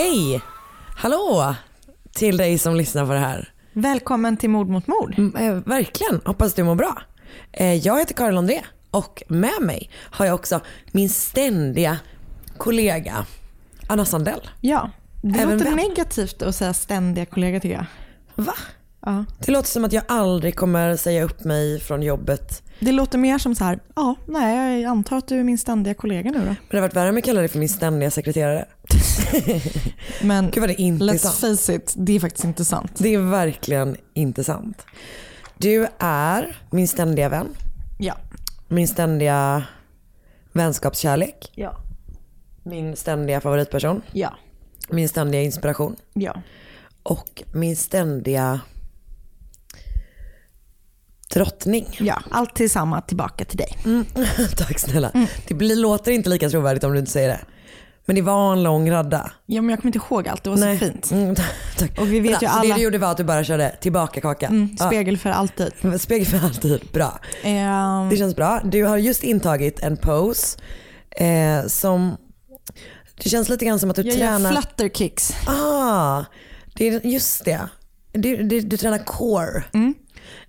Hej! Hallå! Till dig som lyssnar på det här. Välkommen till Mord mot mord. Mm, eh, verkligen, hoppas du mår bra. Eh, jag heter Karin André och med mig har jag också min ständiga kollega Anna Sandell. Ja, det Även låter vem? negativt att säga ständiga kollegor tycker jag. Va? Ja. Det låter som att jag aldrig kommer säga upp mig från jobbet. Det låter mer som så här, ja, nej, jag antar att du är min ständiga kollega nu då. Men det har varit värre om jag kallar dig för min ständiga sekreterare. Men Gud det inte let's sant. face it, det är faktiskt inte sant. Det är verkligen inte sant. Du är min ständiga vän, Ja. min ständiga vänskapskärlek, Ja. min ständiga favoritperson, Ja. min ständiga inspiration Ja. och min ständiga drottning. Ja, allt tillsammans tillbaka till dig. Mm. Tack snälla. Det blir, låter inte lika trovärdigt om du inte säger det. Men det var en lång radda. Ja, men jag kommer inte ihåg allt, det var så fint. Mm, tack. Och vi vet Vänta, ju så alla- det du gjorde var att du bara körde tillbaka kaka. Mm, spegel för alltid. Ja, spegel för alltid. Bra. Ehm, Det känns bra. Du har just intagit en pose eh, som, det känns lite grann som att du jag gör tränar. flutter kicks. Ah, det är just det. Du, du, du tränar core.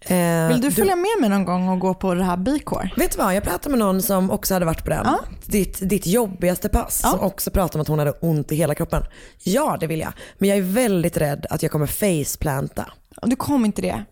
Eh. Vill du följa med mig någon gång och gå på det här B-core? Vet du vad, jag pratade med någon som också hade varit på den. Ja. Ditt, ditt jobbigaste pass. Som också pratade om att hon hade ont i hela kroppen. Ja, det vill jag. Men jag är väldigt rädd att jag kommer faceplanta. Du kommer inte det.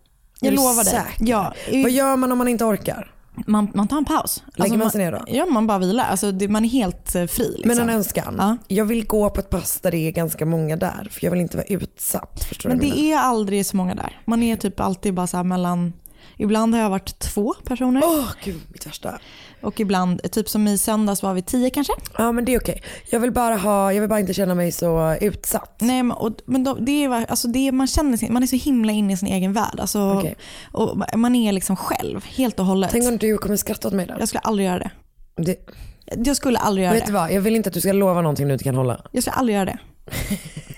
Jag lovar dig. säker? Ja, Vad gör man om man inte orkar? Man, man tar en paus. Lägger man sig ner då? Ja, man bara vilar. Alltså, det, man är helt eh, fri. Liksom. Men en önskan. Ja. Jag vill gå på ett pass där det är ganska många där. För jag vill inte vara utsatt. Förstår Men det menar? är aldrig så många där. Man är typ alltid bara så mellan, ibland har jag varit två personer Åh gud, mitt värsta. Och ibland, typ som i söndags var vi tio kanske. Ja men det är okej. Jag vill bara ha, jag vill bara inte känna mig så utsatt. Nej, men, och, men då, det är, alltså det är, man, känner sin, man är så himla inne i sin egen värld. Alltså, Okej. och man är liksom själv, helt och hållet. Tänk om du kommer skratta åt mig då? Jag skulle aldrig göra det. Det, Jag skulle aldrig göra vet du det. vad, jag vill inte att du ska lova någonting du inte kan hålla. Jag skulle aldrig göra det.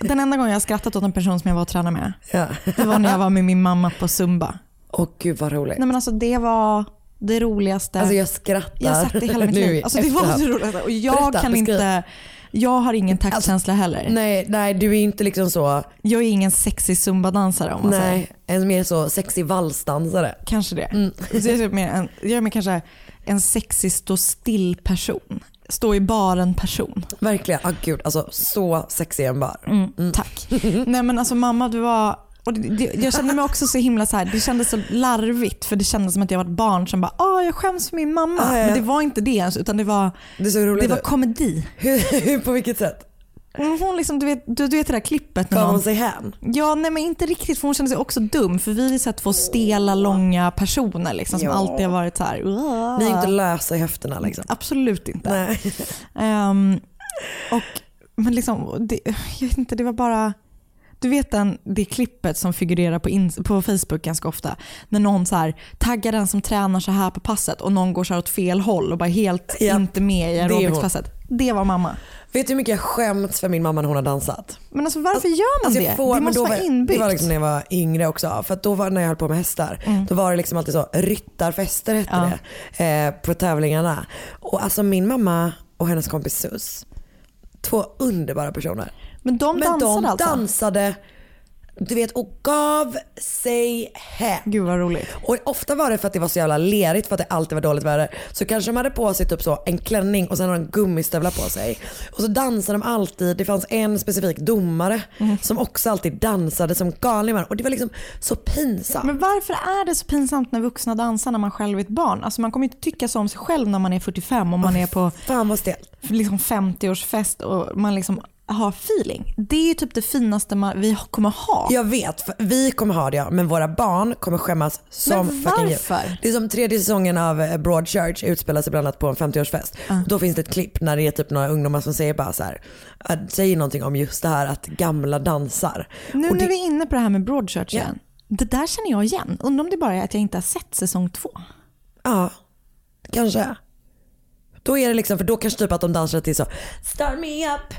Den enda gången jag har skrattat åt en person som jag var och tränade med, Ja. det var när jag var med min mamma på zumba. Åh gud vad roligt. Nej men alltså det var det roligaste. Alltså jag skrattar. jag har det i hela mitt liv. Alltså det var det roligaste. Och jag Berätta, kan beskriv. inte, jag har ingen taktkänsla heller. Nej, nej du är inte liksom så, Jag är ingen sexig zumbadansare om man säger. nej, en mer så sexig valsdansare. Kanske det. Mm. Jag, är typ mer en, jag är mer kanske en sexig stå still person. Stå i baren person. Verkligen, ah gud alltså så sexig en bar. Mm, Tack. Nej men alltså mamma du var och det, det, jag kände mig också så himla så här, det kändes så larvigt för det kändes som att jag var ett barn som bara Åh, jag skäms för min mamma. Ah, ja. Men det var inte det ens utan det var, Det det var komedi. Hur, på vilket sätt? Hon liksom, du, vet, du, du vet det där klippet när hon sig hän? Ja, nej men inte riktigt för hon kände sig också dum för vi är så här två stela, långa personer liksom, som Ja. alltid har varit så här. Ni är inte lösa i höfterna liksom. Absolut inte. Ehm, och, men liksom, det, jag vet inte, det var bara Du vet den, det klippet som figurerar på, in, på Facebook ganska ofta. När någon så här, taggar den som tränar så här på passet och någon går så här åt fel håll och bara helt Ja, inte med i aerobicspasset. Det var mamma. Vet du hur mycket jag skämts för min mamma när hon har dansat? Men alltså varför gör man Alltså det? får- det måste vara var- inbyggt. Det var liksom när jag var yngre också. För då var när jag höll på med hästar, då var det liksom alltid så ryttarfester hette Ja. det eh, på tävlingarna. Och alltså min mamma och hennes kompis Sus, två underbara personer. Men de Men dansade de alltså? dansade du vet, och gav sig hem. Gud vad roligt. Och ofta var det för att det var så jävla lerigt för att det alltid var dåligt väder. Så kanske de hade på sig typ så en klänning och sen har de gummistövlar på sig. Och så dansade de alltid. Det fanns en specifik domare Mm. som också alltid dansade som galningar. Och det var liksom så pinsamt. Men varför är det så pinsamt när vuxna dansar när man själv är ett barn? Alltså man kommer inte tycka så om sig själv när man är 45 och man är på Fan vad liksom 50-årsfest och man liksom har feeling. Det är typ det finaste man, vi kommer ha. Jag vet, vi kommer ha det ja, men våra barn kommer skämmas som Men fucking djur. varför? Det är som tredje säsongen av eh, Broadchurch utspelar sig bland annat på en 50-årsfest. Och Då finns det ett klipp när det är typ några ungdomar som säger bara så här, äh, säger någonting om just det här att gamla dansar. Nu Och när det, vi är inne på det här med Broadchurch Ja. igen. Det där känner jag igen. Undrar om det bara är att jag inte har sett säsong två. Ja, kanske. Då är det liksom, för då kanske typ att de dansar till så Start me up.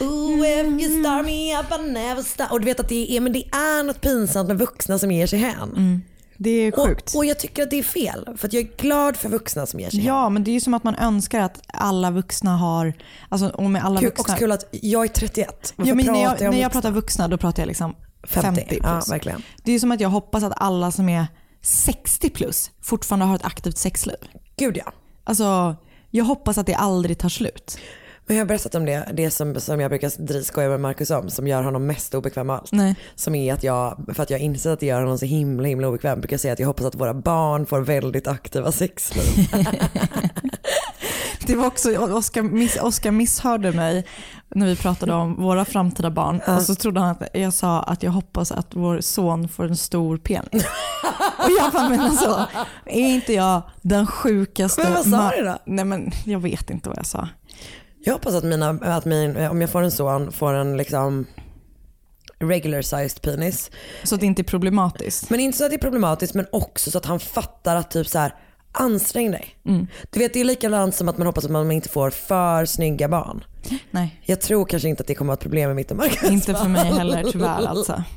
Ooh, if you start me up I never stop. Och du vet att det är, men det är något pinsamt med vuxna som ger sig hän. Det är sjukt. Och, och jag tycker att det är fel. För jag är glad för vuxna som ger sig. Ja, men det är ju som att man önskar att alla vuxna har, alltså och med alla Kul, vuxna. också kul att jag är 31. Varför Ja, men när jag, pratar jag om när jag pratar vuxna då pratar jag liksom 50, 50. plus. Ja, verkligen. Det är ju som att jag hoppas att alla som är 60 plus fortfarande har ett aktivt sexliv. Gud ja. Alltså, jag hoppas att det aldrig tar slut. Men jag har berättat om det, det som, som jag brukar skoja med Marcus om, som gör honom mest obekväm av allt. Nej. Som är att jag, för att jag inser att det gör honom så himla himla obekväm, brukar jag säga att jag hoppas att våra barn får väldigt aktiva sexliv. Det var också, Oskar, miss, Oskar misshörde mig när vi pratade om våra framtida barn och så trodde han att jag sa att jag hoppas att vår son får en stor penis. Och jag bara, men alltså, är inte jag den sjukaste? Men vad sa du då? Nej men jag vet inte vad jag sa. Jag hoppas att, mina, att min, om jag får en son, får en liksom regular sized penis. Så att det inte är problematiskt. Men inte så att det är problematiskt men också så att han fattar att typ så här ansträng dig. Mm. Du vet det är likadant som att man hoppas att man inte får för snygga barn. Nej, Jag tror kanske inte att det kommer att vara ett problem med mitt och Marcus inte för mig heller tyvärr alltså.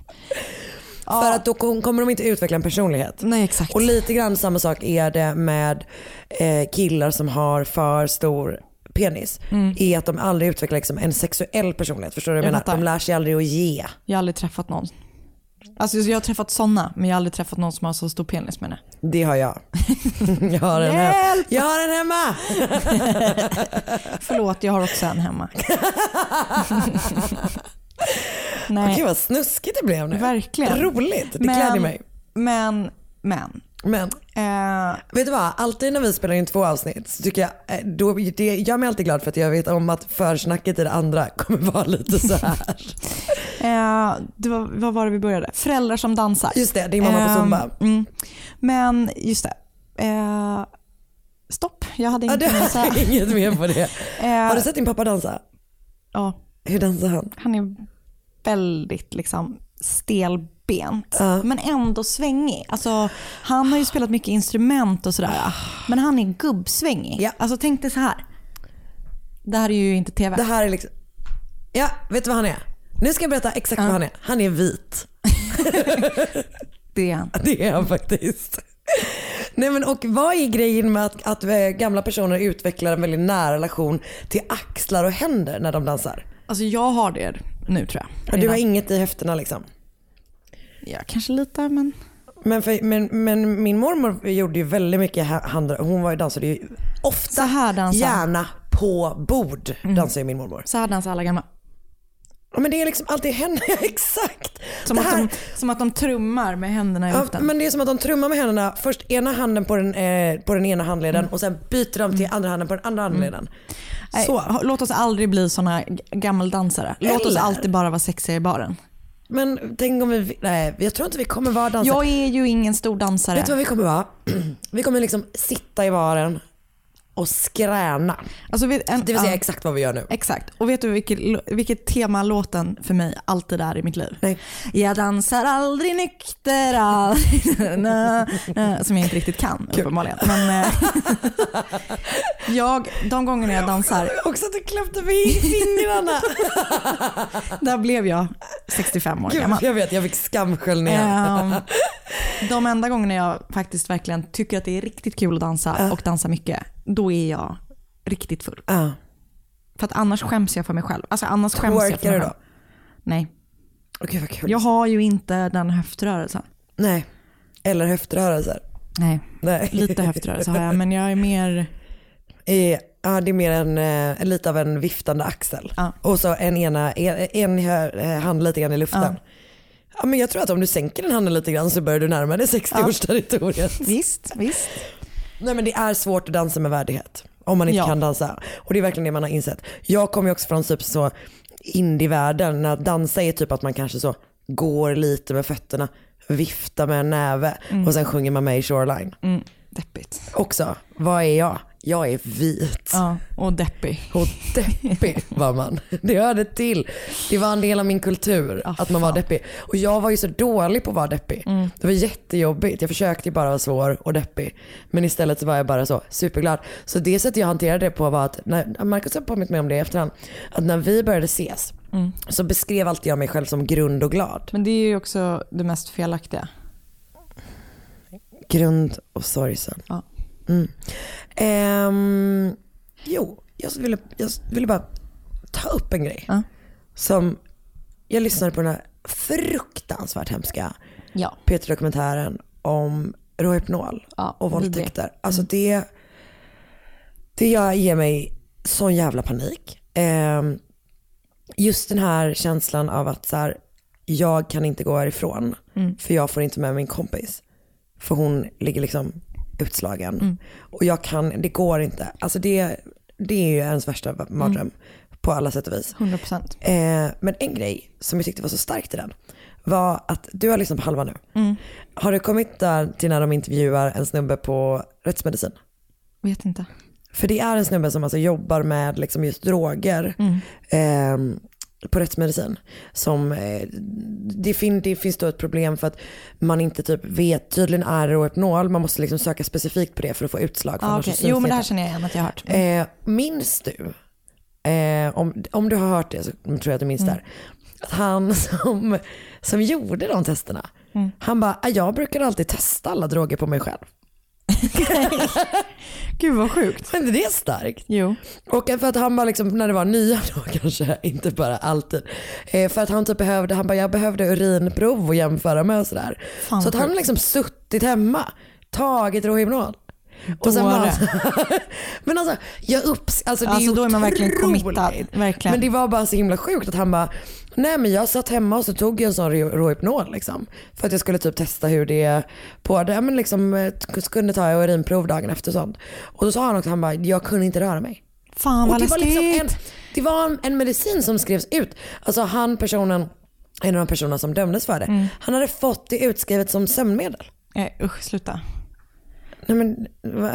För att då kom- kommer de inte utveckla en personlighet. Nej exakt. Och lite grann samma sak är det med eh, killar som har för stor penis. Är att de aldrig utvecklar liksom en sexuell personlighet. Förstår du vad jag, Jag menar? De lär sig aldrig att ge. Jag har aldrig träffat någon. Alltså jag har träffat sådana men jag har aldrig träffat någon som har så stor penis menar jag. Det har jag. jag, har en hem- Hjälp! jag har en hemma. Förlåt, jag har också en hemma. Nej, Gud vad snuskigt det blev nu. verkligen. Roligt, det gläder mig. Men, men. Men Eh, vet du vad, alltid när vi spelar in två avsnitt så tycker jag, eh, då, det gör mig alltid glad för att jag vet om att försnacket i det andra kommer vara lite så här. det var, vad var det vi började? Föräldrar som dansar. Just det, din mamma på Ehm, Zumba. Mm, men just det. Stopp, jag hade inget mer att säga. inget mer på det. Har du sett din pappa dansa? ja, Hur dansar han? han är väldigt liksom stelbent Ja. men ändå svängig. Alltså, han har ju spelat mycket instrument och sådär men han är gubbsvängig. Ja. Alltså tänk dig så här. Det här är ju inte tv. Det här är liksom, ja vet du vad han är? Nu ska jag berätta exakt vad han är. Han är vit. Det är han. Det är han faktiskt. Nej men och vad är grejen med att, att eh, gamla personer utvecklar en väldigt nära relation till axlar och händer när de dansar? Alltså jag har det nu tror jag. Och du har inget i höfterna liksom? Ja, kanske lite men. Men, för, men, men min mormor gjorde ju väldigt mycket ha- hand, hon var ju dansade ju ofta, Så här dansar. gärna på bord dansar ju min mormor. Så här dansar alla gamla. Ja, men det är liksom alltid henne, exakt. Som, att de, som att de trummar med händerna i Ja, luften. men det är som att de trummar med händerna, först ena handen på den, eh, på den ena handleden och sen byter de till andra handen på den andra handleden. Nej, Så. Låt oss aldrig bli såna gammeldansare. Låt oss Eller? alltid bara vara sexiga i baren. Men tänk om vi, nej jag tror inte vi kommer vara dansare. Jag är ju ingen stor dansare. Vet du vad vi kommer vara? Vi kommer liksom sitta i baren och skräna. Alltså, vet, en, Det vill säga ja, exakt vad vi gör nu. Exakt. Och vet du vilket, vilket tema låten för mig alltid är i mitt liv? Nej. Jag dansar aldrig nykter, aldrig, na, na, som jag inte riktigt kan uppenbarligen. Men, eh, jag, de gångerna jag dansar, Också att du klämde mig i fingrarna. där blev jag 65 år gammal. Gud, jag vet, jag fick skamsköljningar. Ehm, de enda gångerna jag faktiskt verkligen tycker att det är riktigt kul att dansa och dansa mycket, då är jag riktigt full. Ja. För att annars skäms jag för mig själv. Alltså annars skäms jag för Twerkar mig du själv. då? Nej. Okej vad kul. Jag har ju inte den höftrörelsen. Nej. Eller höftrörelser. Nej. Nej. Lite höftrörelse har jag, men jag är mer... Ja, det är mer en, eh, lite av en viftande axel. Ja. Och så en, ena, en, en eh, hand lite grann i luften. Ja. Men jag tror att om du sänker den handen lite grann så börjar du närma dig 60-årsterritoriet. Visst, visst. Nej men det är svårt att dansa med värdighet. Om man inte Ja. kan dansa. Och det är verkligen det man har insett. Jag kommer ju också från typ så indievärlden. När dansa är typ att man kanske så går lite med fötterna, viftar med en näve och sen sjunger man med i Shoreline. Mm, deppigt. Också, vad är jag? Jag är vit. Ja, och deppig. Och deppig var man. Det hörde till. Det var en del av min kultur Ah, att man var fan. deppig. Och jag var ju så dålig på att vara deppig. Mm. Det var jättejobbigt. Jag försökte bara vara svår och deppig. Men istället så var jag bara så superglad. Så det sättet jag hanterade det på var att, när, Marcus har påmint mig om det i efterhand, att när vi började ses Mm. så beskrev alltid jag mig själv som grund och glad. Men det är ju också det mest felaktiga. Grund och sorgsen. Ja. Mm. Ehm, jo, jag ville, jag ville bara ta upp en grej. Ja. Som, jag lyssnade på den här fruktansvärt hemska Ja. P3-dokumentären om Rohypnol Ja, och våldtäkter. Alltså det, det gör- ger mig sån jävla panik. Ehm, just den här känslan av att så här, jag kan inte gå härifrån för jag får inte med min kompis. För hon ligger liksom utslagen. Och jag kan, det går inte. Alltså det, det är ju ens värsta mardröm på alla sätt och vis. 100 procent. Eh, men en grej som jag tyckte var så starkt i den var att du har lyssnat på halva nu. Har du kommit där till när de intervjuar en snubbe på rättsmedicin? Vet inte. För det är en snubbe som alltså jobbar med liksom just droger eh, på rättsmedicin. Som, eh, det, fin- det finns då ett problem för att man inte typ vet, tydligen är det Rohypnol, man måste liksom söka specifikt på det för att få utslag. Ah, okay. Jo men det här känner jag igen att jag har hört. inte. Eh, minns du, eh, om, om du har hört det så tror jag att du minns det här, att han som, som gjorde de testerna, han bara, "Ah, jag brukar alltid testa alla droger på mig själv. Gud vad sjukt. Men det är starkt. Jo. Och för att han bara liksom, när det var nya då kanske, inte bara alltid. Eh, för att han typ behövde, han bara jag behövde urinprov att jämföra med och sådär. Fan, så att han sjukt. liksom suttit hemma, tagit Rohypnol. Och sen bara, men alltså jag upps, alltså det är Alltså, då är man verkligen committad, verkligen. Men det var bara så himla sjukt att han bara, nej men jag satt hemma och så tog jag en sån Ro- Rohypnol liksom. För att jag skulle typ testa hur det är på det, men liksom eh, kunde ta urinprov dagen efter och sånt. Och då sa han också, han bara, jag kunde inte röra mig. Fan vad det var, liksom en, det var en, en medicin som skrevs ut. Alltså han personen, en av de personerna som dömdes för det, Mm. han hade fått det utskrivet som sömnmedel. Nej usch sluta. Nej men?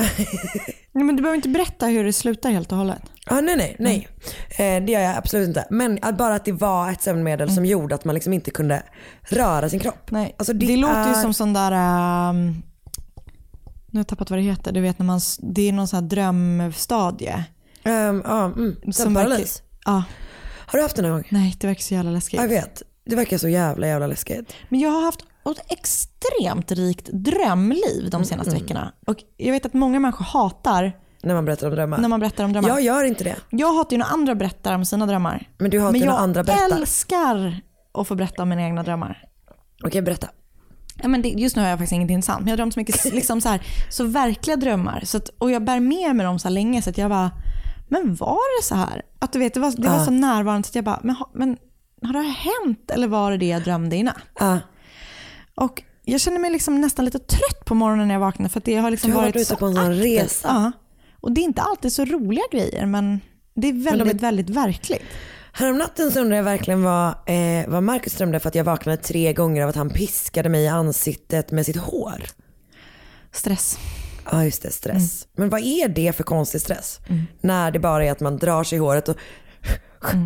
Nej, men du behöver inte berätta hur det slutar helt och hållet. ah, nej nej, nej. Eh, det gör jag absolut inte. Men att bara att det var ett sömnmedel som gjorde att man liksom inte kunde röra sin kropp. Mm. Nej. Alltså, det det låter ju är- som sån där, um, nu har jag tappat vad det heter, du vet när man, det är någon sån här drömstadie. Um, ja, mm, sömnparalys. Ja, Har du haft det någon gång? nej det verkar så jävla läskigt. Jag vet. Det verkar så jävla jävla läskigt. Men jag har haft ett extremt rikt drömliv de senaste Mm. veckorna. Och jag vet att många människor hatar När man berättar om drömmar. när man berättar om drömmar. Jag gör inte det. Jag hatar ju när andra berättar om sina drömmar. Men du hatar Men när jag andra berättar. älskar att få berätta om mina egna drömmar. Okej, berätta. Ja, men det, just nu har jag faktiskt inget intressant, men jag har drömt så mycket liksom så, här, så verkliga drömmar. Så att, och jag bär med mig dem så länge så att jag bara, men var det så här? Att du vet, det var, det var så närvarande så att jag bara, men, men har det här hänt eller var det det jag drömde i natt? Ja. Och jag känner mig liksom nästan lite trött på morgonen när jag vaknar för att det har liksom Du har varit varit ute på en sån resa. Ja. Och det är inte alltid så roliga grejer men det är väldigt, väldigt verkligt. Häromnatten så undrade jag verkligen vad, eh, vad Marcus drömde för att jag vaknade tre gånger av att han piskade mig i ansiktet med sitt hår. Stress. Ja just det, stress. Men vad är det för konstig stress? När det bara är att man drar sig i håret och...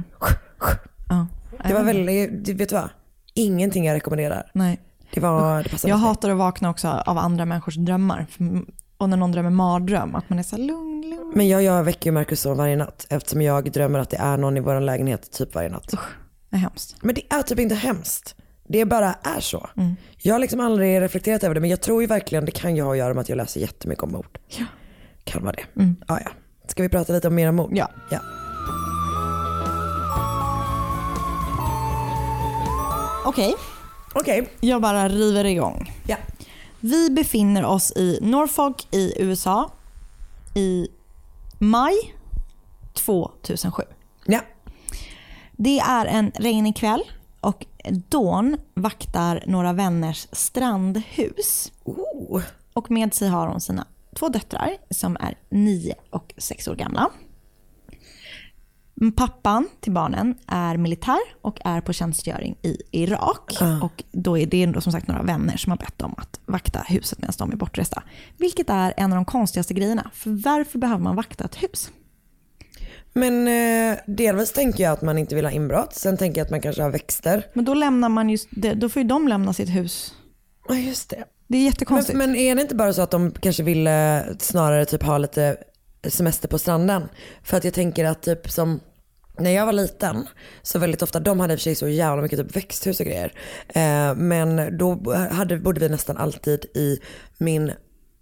Ja. Det var väldigt, vet du vad? Ingenting jag rekommenderar. Nej. Det var, det Jag mig. hatar att vakna också av andra människors drömmar. Och när någon drömmer mardröm, att man är så här lugn, lugn. Men jag, jag väcker ju Marcus son varje natt eftersom jag drömmer att det är någon i vår lägenhet typ varje natt. Det är hemskt. Men det är typ inte hemskt. Det bara är så. Jag har liksom aldrig reflekterat över det men jag tror ju verkligen det kan ju ha att göra med att jag läser jättemycket om mord. Ja. Kan vara det. Ja, ja. Ska vi prata lite om mera mord? Ja. ja. Okej, Okej. jag bara river igång. Ja. Vi befinner oss i Norfolk i USA i maj 2007. Ja. Det är en regnig kväll och Dawn vaktar några vänners strandhus. Oh. Och med sig har hon sina två döttrar som är nio och sex år gamla. Pappan till barnen är militär och är på tjänstgöring i Irak. Och då är det ändå som sagt några vänner som har bett om att vakta huset medan de är bortresta. Vilket är en av de konstigaste grejerna. För varför behöver man vakta ett hus? Men eh, delvis tänker jag att man inte vill ha inbrott. Sen tänker jag att man kanske har växter. Men då lämnar man just då får ju de lämna sitt hus. Ja just det. Det är Men, jättekonstigt. men är det inte bara så att de kanske ville snarare typ ha lite semester på stranden? För att jag tänker att typ som när jag var liten så väldigt ofta, de hade i och för sig så jävla mycket typ växthus och grejer. Eh, men då hade, bodde vi nästan alltid i min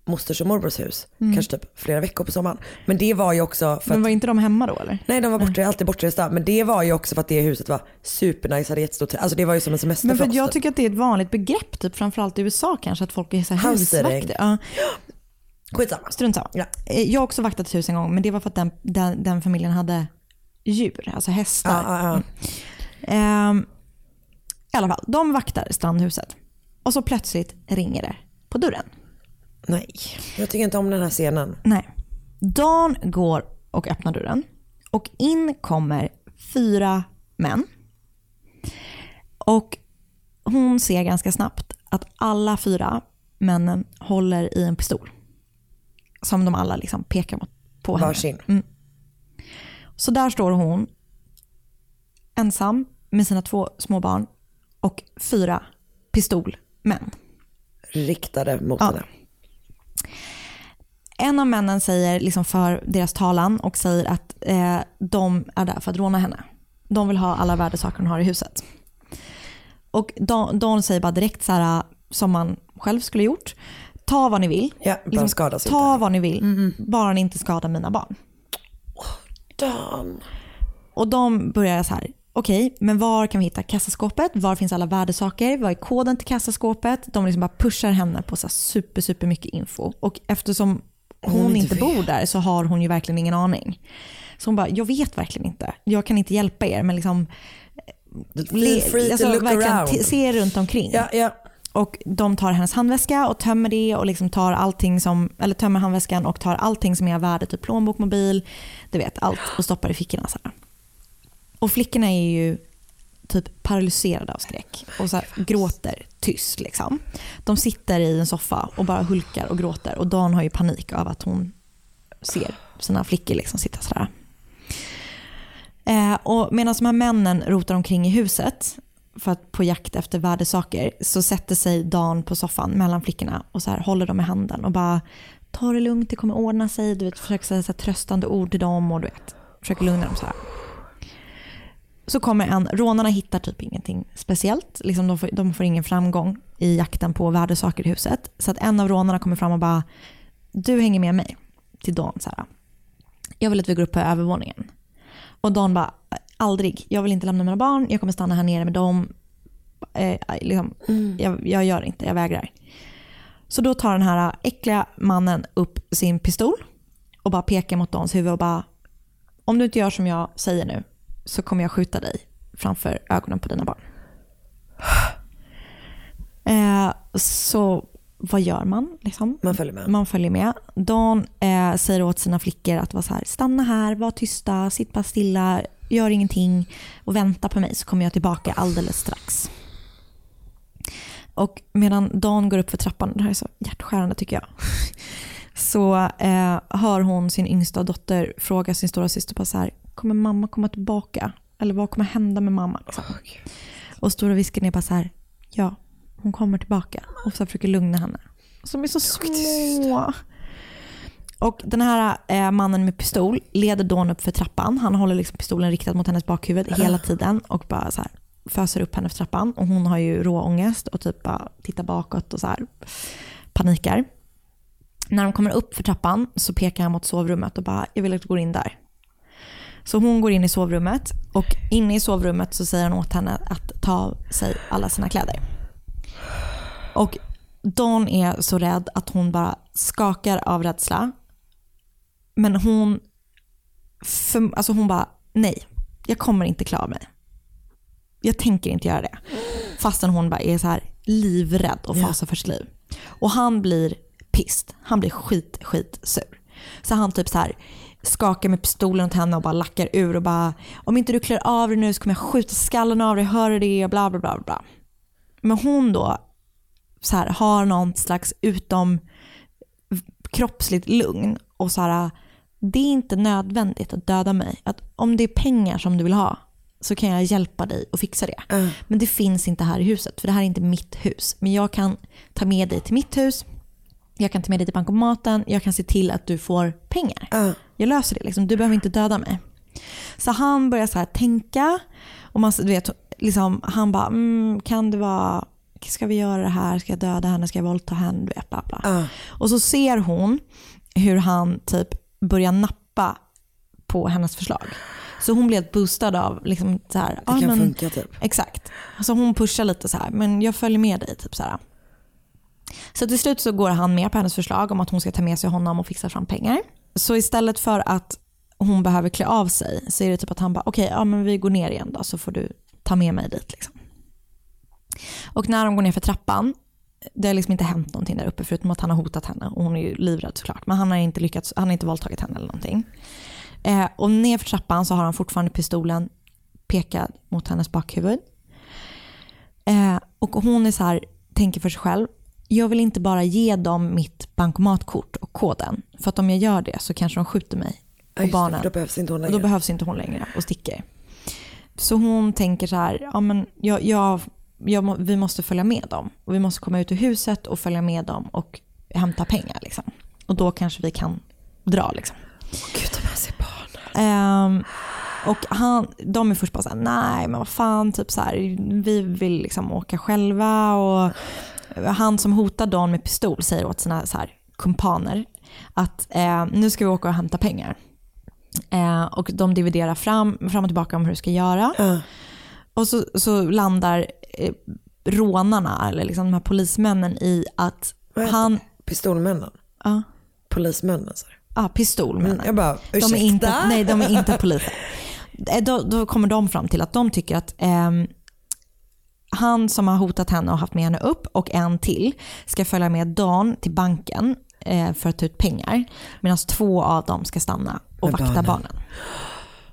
mosters och morbrors hus. Kanske typ flera veckor på sommaren. Men det var ju också för Men var inte de hemma då eller? Nej de var borta, alltid bortresta. Men det var ju också för att det huset var supernice, hade jättestort, alltså det var ju som en semester Men för jag typ. tycker att det är ett vanligt begrepp, typ, framförallt i USA kanske, att folk är så här husvakter. Ja, Skitsamma. strunt samma. Ja. Eh, Jag har också vaktat ett hus en gång, men det var för att den, den, den familjen hade djur, alltså hästar. Ja, ja, ja. Ehm, I alla fall, de vaktar strandhuset. Och så plötsligt ringer det på dörren. Nej, jag tycker inte om den här scenen. Nej. Dan går och öppnar dörren. Och in kommer fyra män. Och hon ser ganska snabbt att alla fyra männen håller i en pistol. Som de alla liksom pekar mot, på henne. Varsin. Så där står hon ensam med sina två små barn och fyra pistolmän. Riktade mot Ja. henne. En av männen säger liksom för deras talan och säger att eh, de är där för att råna henne. De vill ha alla värdesaker hon har i huset. Och Don, Don säger bara direkt så här, som man själv skulle gjort. Ta vad ni vill. Liksom, Ja, bara skadas ta inte. vad ni vill, bara ni inte skadar mina barn. Dan. Och de börjar så här, okej, men var kan vi hitta kassaskåpet? Var finns alla värdesaker? Vad är koden till kassaskåpet? De liksom bara pushar henne på så super, super mycket info. Och eftersom hon, Hon inte bor där så har hon ju verkligen ingen aning. Så hon bara, jag vet verkligen inte. Jag kan inte hjälpa er, men liksom Feel free to alltså, look verkligen around. se runt omkring. Ja, ja. Och de tar hennes handväska och tömmer det och liksom tar allting som, eller tömmer handväskan och tar allting som är av värde, typ plånbok, mobil, du vet allt och stoppar i fickorna. Så här. Och flickorna är ju typ paralyserade av skräck och så här, gråter tyst. Liksom. De sitter i en soffa och bara hulkar och gråter och Dan har ju panik av att hon ser sina flickor liksom sitta sådär. Eh, och medan de här männen rotar omkring i huset för att på jakt efter värdesaker så sätter sig Dan på soffan mellan flickorna och så här håller dem i handen och bara ta det lugnt, det kommer ordna sig. Du vet, försöker säga så här tröstande ord till dem och du vet, försöker lugna dem så här. Så kommer en, rånarna hittar typ ingenting speciellt. Liksom de, får, de får ingen framgång i jakten på värdesaker i huset. Så att en av rånarna kommer fram och bara, du hänger med mig till Dan. Så här. Jag vill att vi går upp på övervåningen. Och Dan bara, aldrig. Jag vill inte lämna mina barn. Jag kommer stanna här nere med dem. Eh, liksom, jag, jag gör inte, jag vägrar. Så då tar den här äckliga mannen upp sin pistol och bara pekar mot Dans huvud och bara, om du inte gör som jag säger nu så kommer jag skjuta dig framför ögonen på dina barn. Eh, så vad gör man? Liksom? Man följer med. Man följer med. Dan eh, säger åt sina flickor att vara så här, stanna här, var tysta, sitt bara stilla, gör ingenting och vänta på mig så kommer jag tillbaka alldeles strax. Och medan Dan går upp för trappan, det här är så hjärtskärande tycker jag, så eh, hör hon sin yngsta dotter fråga sin stora syster på så här, kommer mamma komma tillbaka? Eller vad kommer hända med mamma? Liksom. Och stora visken är bara så här, ja, hon kommer tillbaka. Och så försöker lugna henne. Som är så små. Och den här eh, mannen med pistol leder Dawn upp för trappan. Han håller liksom pistolen riktad mot hennes bakhuvud hela tiden och bara så här föser upp henne för trappan. Och hon har ju råångest och typ bara tittar bakåt och så här panikar. När de kommer upp för trappan så pekar han mot sovrummet och bara, jag vill att du går in där. Så hon går in i sovrummet och inne i sovrummet så säger han åt henne att ta av sig alla sina kläder. Och Dawn är så rädd att hon bara skakar av rädsla. Men hon, för, alltså hon bara, nej, jag kommer inte klara mig. Jag tänker inte göra det. Fastän hon bara är så här livrädd och fasar för sitt liv. Och han blir pist. Han blir skit, skit sur. Så han typ så här skakar med pistolen åt henne och bara lackar ur och bara om inte du klär av dig nu så kommer jag skjuta skallen av dig, hör du det? Bla bla bla. bla. Men hon då så här, har någon slags utom kroppsligt lugn och så här, det är inte nödvändigt att döda mig. Att om det är pengar som du vill ha så kan jag hjälpa dig att fixa det. Men det finns inte här i huset för det här är inte mitt hus. Men jag kan ta med dig till mitt hus, jag kan ta med dig till bankomaten, jag kan se till att du får pengar. Jag löser det, liksom. du behöver inte döda mig. Så han börjar så här tänka och man, du vet, liksom, han bara, mm, kan det vara, ska vi göra det här, ska jag döda henne, ska jag våldta henne, du vet, bla bla. Och så ser hon hur han typ börjar nappa på hennes förslag. Så hon blir helt boostad av liksom så här, Det kan funka typ. Exakt. Så hon pushar lite så här, men jag följer med dig. Typ så, här. så till slut så går han med på hennes förslag om att hon ska ta med sig honom och fixa fram pengar. Så istället för att hon behöver klä av sig så är det typ att han bara, okej, ja, men vi går ner igen då så får du ta med mig dit. Liksom. Och när de går ner för trappan, det har liksom inte hänt någonting där uppe förutom att han har hotat henne och hon är ju livrädd såklart. Men han har inte lyckats, han har inte våldtagit henne eller någonting. Eh, och ner för trappan så har han fortfarande pistolen pekad mot hennes bakhuvud. Eh, och hon är så här, tänker för sig själv, jag vill inte bara ge dem mitt bankomatkort och koden. För att om jag gör det så kanske de skjuter mig och just det, barnen. för då behövs inte hon och då längre. behövs inte hon längre och sticker. Så hon tänker så här, ja, men jag, jag, jag, vi måste följa med dem. Och vi måste komma ut ur huset och följa med dem och hämta pengar. Liksom. Och då kanske vi kan dra. Liksom. Gud, de här ser barnen. Ehm, och han, de är först bara såhär, nej men vad fan, typ så här, vi vill liksom åka själva. Och han som hotar Don med pistol säger åt sina så här, kumpaner att eh, nu ska vi åka och hämta pengar. Eh, och de dividerar fram, fram och tillbaka om hur de ska göra. Ja. Och så, så landar rånarna, eller liksom de här polismännen i att han? Pistolmännen. ja, Polismännen. Så. ah, pistolmännen. Jag bara, ursäkta? De är inte, nej, de är inte poliser. Eh, Då, då kommer de fram till att de tycker att ehm, han som har hotat henne och haft med henne upp och en till ska följa med Dan till banken eh, för att ta ut pengar. Medan två av dem ska stanna och Med vakta barnen.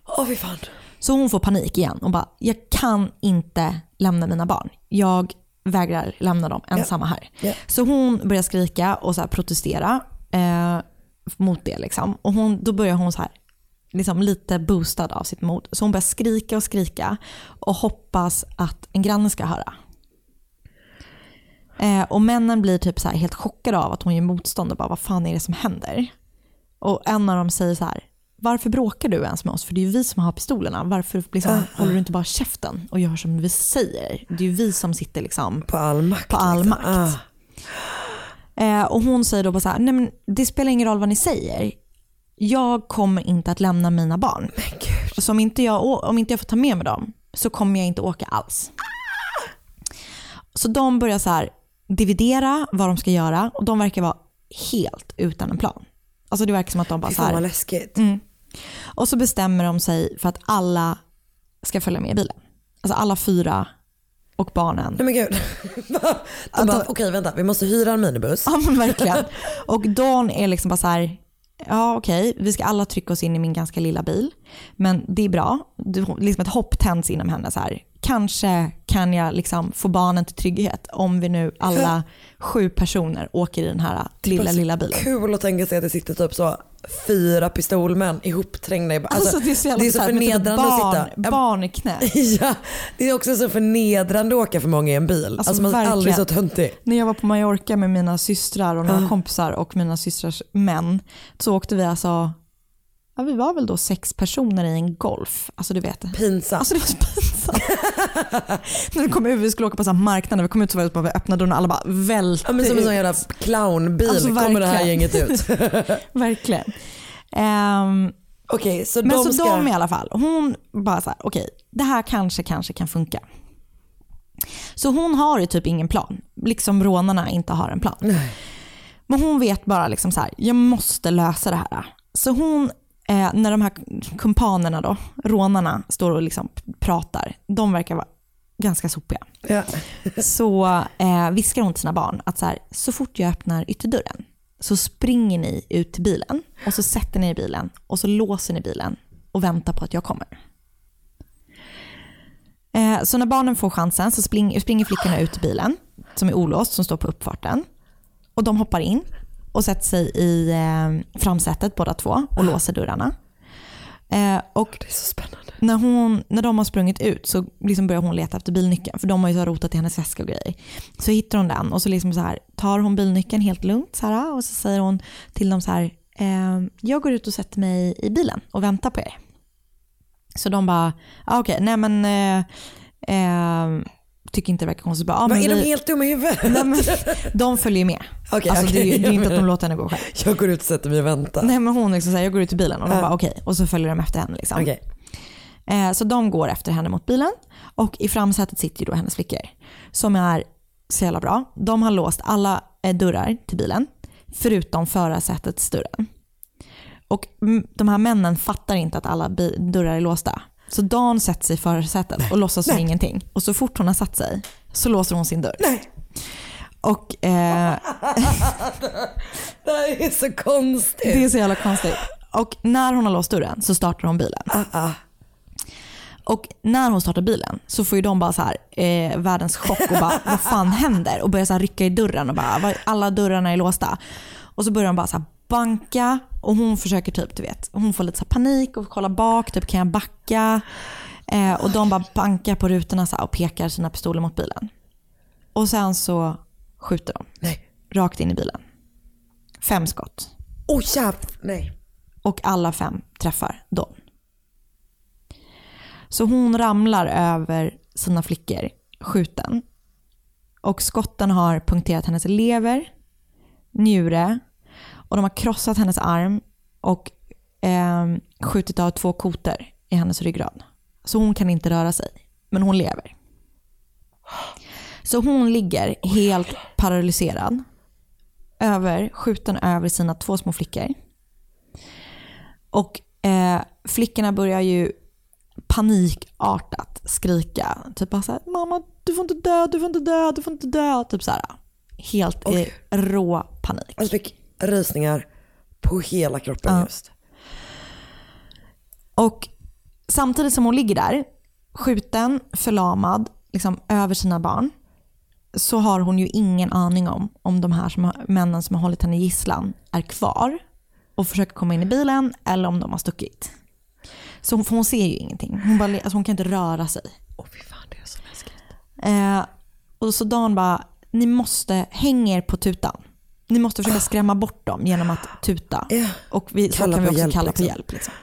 Åh fy fan. Så hon får panik igen och bara, jag kan inte lämna mina barn. Jag vägrar lämna dem ensamma här. Ja. Så hon börjar skrika och så protestera eh, mot det. Liksom. Och hon, då börjar hon så här, liksom lite boostad av sitt mod. Så hon börjar skrika och skrika och hoppas att en granne ska höra. Eh, och männen blir typ så helt chockade av att hon gör motstånd och bara vad fan är det som händer? Och en av dem säger så här, varför bråkar du ens med oss? För det är ju vi som har pistolerna. Varför liksom, håller du inte bara käften och gör som vi säger? Det är ju vi som sitter liksom På all makt. på all liksom. makt. Ah. Eh, och hon säger då bara så här, nej men det spelar ingen roll vad ni säger. Jag kommer inte att lämna mina barn. Så om inte, jag, om inte jag får ta med mig dem så kommer jag inte åka alls. Så de börjar så här dividera vad de ska göra och de verkar vara helt utan en plan. Alltså det verkar som att de bara Fy fan vad läskigt. Och så bestämmer de sig för att alla ska följa med i bilen. Alltså alla fyra och barnen. Nej men gud. de bara, okej vänta, vi måste hyra en minibuss. Ja men verkligen. Och Dawn är liksom bara så här, ja okej, vi ska alla trycka oss in i min ganska lilla bil. Men det är bra. Det, liksom ett hopp tänds inom henne. Så här. Kanske kan jag liksom få barnen till trygghet om vi nu alla sju personer åker i den här lilla, lilla bilen. Kul att tänka sig att det sitter typ så fyra pistolmän ihopträngda i Alltså, det är så, det är så typ förnedrande barn, att sitta. Barn i knä. Ja, det är också så förnedrande att åka för många i en bil. Alltså, Alltså, man är aldrig så töntig. När jag var på Mallorca med mina systrar och några kompisar och mina systrars män så åkte vi alltså, ja, vi var väl då sex personer i en Golf. Alltså du vet. Pinsamt. Alltså det var så pinsamt. när vi kom ut, vi skulle åka på så här marknad, när vi kom ut så var det bara vi öppnade dörren och alla bara välte Ja, men som en sån jävla clownbil Alltså, kommer det här gänget ut. Verkligen. Ehm, Okej, så men de så ska... de i alla fall, hon bara så här, okej, det här kanske, kanske kan funka. Så hon har ju typ ingen plan, liksom rånarna inte har en plan. Men hon vet bara liksom så här, jag måste lösa det här. Så hon, eh, när de här kumpanerna då, rånarna, står och liksom pratar, de verkar vara ganska sopiga. Ja. Så eh, viskar hon till sina barn att så, här, så fort jag öppnar ytterdörren så springer ni ut till bilen och så sätter ni er i bilen och så låser ni bilen och väntar på att jag kommer. Eh, så när barnen får chansen så spring, springer flickorna ut till bilen som är olåst, som står på uppfarten. Och de hoppar in och sätter sig i eh, framsätet båda två och låser dörrarna. Eh, och Det är så spännande. när, hon, när de har sprungit ut så liksom börjar hon leta efter bilnyckeln för de har ju så rotat i hennes väska och grejer. Så hittar hon den och så, liksom så här, tar hon bilnyckeln helt lugnt så här, och så säger hon till dem så här, eh, jag går ut och sätter mig i bilen och väntar på er. Så de bara, ah, okej, nej men eh, eh, tycker inte det verkar konstigt. Bara, ah, men är de vi- helt dumma i huvudet? Nej, men, de följer med. Okej, alltså, det, är det är inte att de låter henne gå själv. Jag går ut och sätter mig och väntar. Nej men hon liksom säger jag går ut i bilen och de Ja. bara okej och så följer de efter henne. Liksom. Okej. Eh, så de går efter henne mot bilen och i framsätet sitter ju då hennes flickor som är så jävla bra. De har låst alla eh, dörrar till bilen förutom förarsätets dörren. Och de här männen fattar inte att alla dörrar är låsta. Så Dan sätter sig i förarsätet och låtsas som ingenting. Och så fort hon har satt sig så låser hon sin dörr. Och eh, Det här är så konstigt. det är så jävla konstigt. Och när hon har låst dörren så startar hon bilen. Ah, Och när hon startar bilen så får ju de bara så här, eh, världens chock och bara vad fan händer? Och börjar så rycka i dörren och bara "Vad- alla dörrarna är låsta. Och så börjar de bara så banka och hon försöker typ, du vet, hon får lite så panik och kollar bak, typ kan jag backa? Eh, och de bara bankar på rutorna så och pekar sina pistoler mot bilen. Och sen så skjuter de Nej. rakt in i bilen. Fem skott. Oh jävlar. Nej. Och alla fem träffar Don. Så hon ramlar över sina flickor skjuten. Och skotten har punkterat hennes lever, njure och de har krossat hennes arm och eh, skjutit av två kotor i hennes ryggrad. Så hon kan inte röra sig, men hon lever. Så hon ligger helt paralyserad, över, skjuten över sina två små flickor. Och eh, flickorna börjar ju panikartat skrika. Typ bara såhär, mamma du får inte dö, du får inte dö, du får inte dö. Typ såhär. Helt i rå panik. Fick rysningar på hela kroppen Ja. just. Och samtidigt som hon ligger där, skjuten, förlamad, liksom över sina barn, så har hon ju ingen aning om om de här som männen som har hållit henne gisslan är kvar och försöker komma in i bilen eller om de har stuckit. Så hon, hon ser ju ingenting. Hon, bara, alltså hon kan inte röra sig. Åh fy fan det är så läskigt. Eh, och så Dan bara, ni måste hänga er på tutan. Ni måste försöka skrämma bort dem genom att tuta. Och vi, så kan vi också hjälp, kalla liksom. på hjälp. Liksom.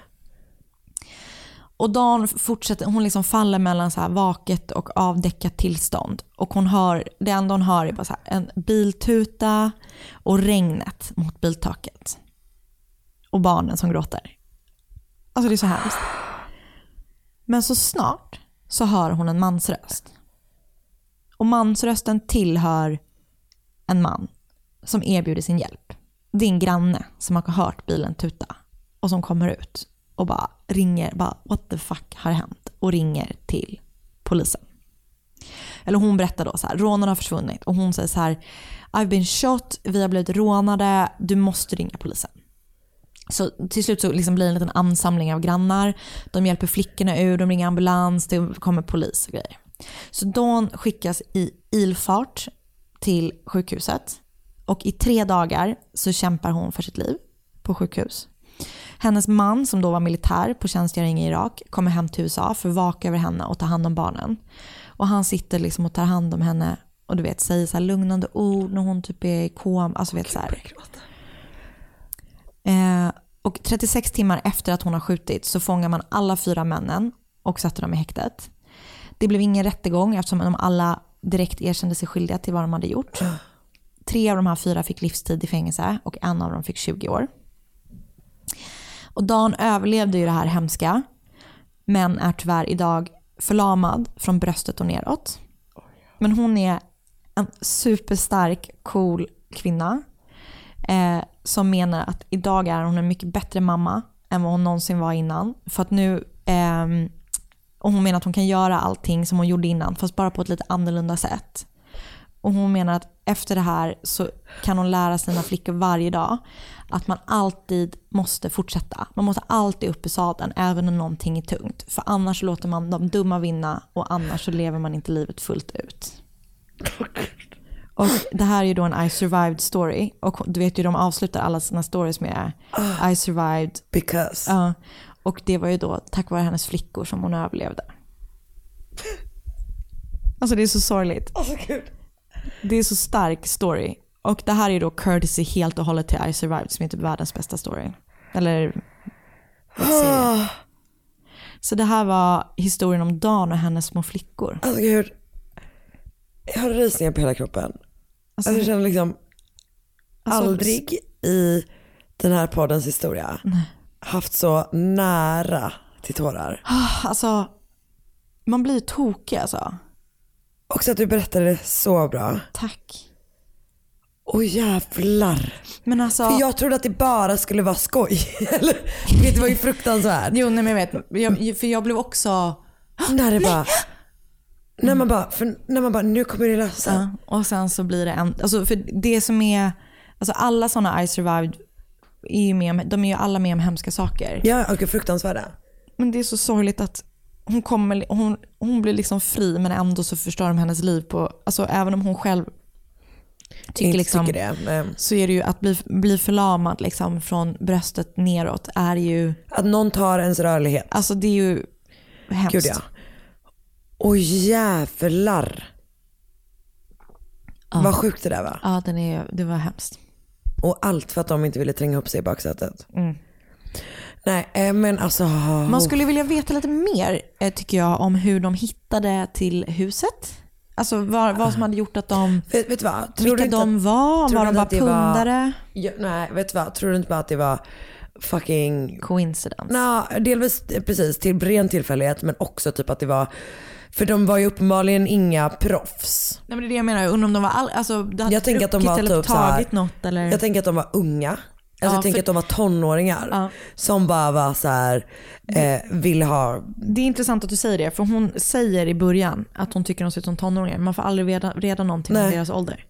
Och Dan fortsätter, hon liksom faller mellan så här vaket och avdäckat tillstånd. Och hon hör, det enda hon hör är bara så här, en biltuta och regnet mot biltaket. Och barnen som gråter. Alltså det är så hemskt. Men så snart så hör hon en mans röst. Och mansrösten tillhör en man som erbjuder sin hjälp. Det är en granne som har hört bilen tuta och som kommer ut och bara ringer, bara what the fuck har hänt? Och ringer till polisen. Eller hon berättar då så här, rånarna har försvunnit och hon säger så här, I've been shot, vi har blivit rånade, du måste ringa polisen. Så till slut så liksom blir det en liten ansamling av grannar. De hjälper flickorna ur, de ringer ambulans, det kommer polis och grejer. Så Dawn skickas i ilfart till sjukhuset och i tre dagar så kämpar hon för sitt liv på sjukhus. Hennes man som då var militär på tjänstgöring i Irak kommer hem till USA för att vaka över henne och ta hand om barnen. Och han sitter liksom och tar hand om henne och du vet säger så här lugnande ord när hon typ är i kom, alltså vet så. Eh, och 36 timmar efter att hon har skjutit så fångar man alla fyra männen och sätter dem i häktet. Det blev ingen rättegång eftersom de alla direkt erkände sig skyldiga till vad de hade gjort. Tre av de här fyra fick livstid i fängelse och en av dem fick 20 år. Och Dan överlevde ju det här hemska, men är tyvärr idag förlamad från bröstet och neråt. Men hon är en superstark, cool kvinna eh, som menar att idag är hon en mycket bättre mamma än vad hon någonsin var innan. För att nu, eh, och hon menar att hon kan göra allting som hon gjorde innan fast bara på ett lite annorlunda sätt. Och hon menar att efter det här så kan hon lära sina flickor varje dag att man alltid måste fortsätta. Man måste alltid upp i sadeln även när någonting är tungt. För annars låter man de dumma vinna och annars så lever man inte livet fullt ut. Och det här är ju då en I survived story. Och du vet ju de avslutar alla sina stories med I survived. Because. Ja. Och det var ju då tack vare hennes flickor som hon överlevde. Alltså det är så sorgligt. Alltså gud. Det är så stark story. Och det här är då courtesy helt och hållet till I survived som är typ världens bästa story. Eller serie. Så det här var historien om Dan och hennes små flickor. Alltså gud. Jag har rysningar på hela kroppen. Alltså, jag känner liksom Alltså, aldrig i den här poddens historia haft så nära till tårar. Alltså, man blir tokig alltså. Också att du berättade det så bra. Tack. Åh jävlar. Men alltså, För jag trodde att det bara skulle vara skoj. Eller, det var ju fruktansvärt. jo nej men jag vet, jag, för jag blev också, När det bara, när man bara, när man bara, nu kommer det lösa. ja, och sen så blir det en, alltså för det som är, alltså alla sådana I survived är ju med om, de är ju alla med om hemska saker. Ja, och fruktansvärda. Men det är så sorgligt att hon, kommer, hon, hon blir liksom fri men ändå så förstör de hennes liv på, alltså även om hon själv tycker liksom, tycker det. Men så är det ju att bli, bli förlamad liksom från bröstet neråt är ju, att någon tar ens rörlighet. alltså det är ju hemskt. Gud ja. Åh jävlar. Ja. Vad sjukt det där var. Ja, den är, det var hemskt. Och allt för att de inte ville tränga upp sig i baksätet. Mm. Nej eh, men alltså. Man skulle vilja veta lite mer eh, tycker jag om hur de hittade till huset. Alltså vad, vad som hade gjort att de, vet, vet vad? Tror vilka de att, var, tror var de bara att det var- pundare? ja, nej vet du vad? Tror du inte bara att det var fucking Coincidence. Nå, delvis eh, precis till ren tillfällighet men också typ att det var för de var ju uppenbarligen inga proffs. Nej men det är det jag menar, jag undrar om de var all, alltså, hade Jag tänker att de var typ tagit något eller? Jag tänker att de var unga. Alltså Ja, jag tänker för- att de var tonåringar Ja. som bara var så här, eh, ville ha, Det är intressant att du säger det, för hon säger i början att hon tycker de ser ut som tonåringar. Man får aldrig reda, reda någonting om Nej. deras ålder.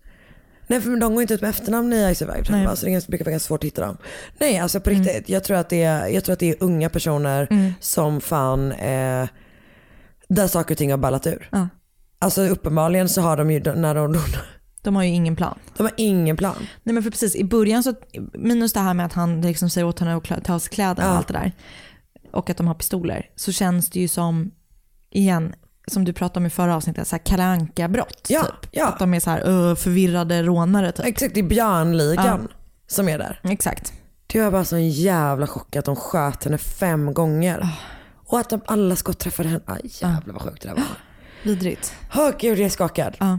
nej för de går inte ut med efternamn i I Survived Nej. själva, så det är ganska- brukar vara ganska svårt att hitta dem. Nej alltså på riktigt, jag, tror att det är, jag tror att det är unga personer som fan, eh, där saker och ting har ballat ur. Ja. Alltså uppenbarligen så har de ju, när de, De har ju ingen plan. de har ingen plan. Nej men för precis i början så, minus det här med att han liksom säger åt henne att ta av sig kläderna och Ja. allt det där. Och att de har pistoler. Så känns det ju som, igen, som du pratade om i förra avsnittet, så här Kalle Anka-brott. Ja, typ. ja. Att de är så här "Öh, förvirrade rånare typ. Exakt, det är björnligan som är där. Exakt. Det var bara så en jävla chock att de sköt henne fem gånger. Och att de alla skott träffade henne. Aj jävlar vad sjukt det där var. Vidrigt. Åh gud jag är skakad. Ja.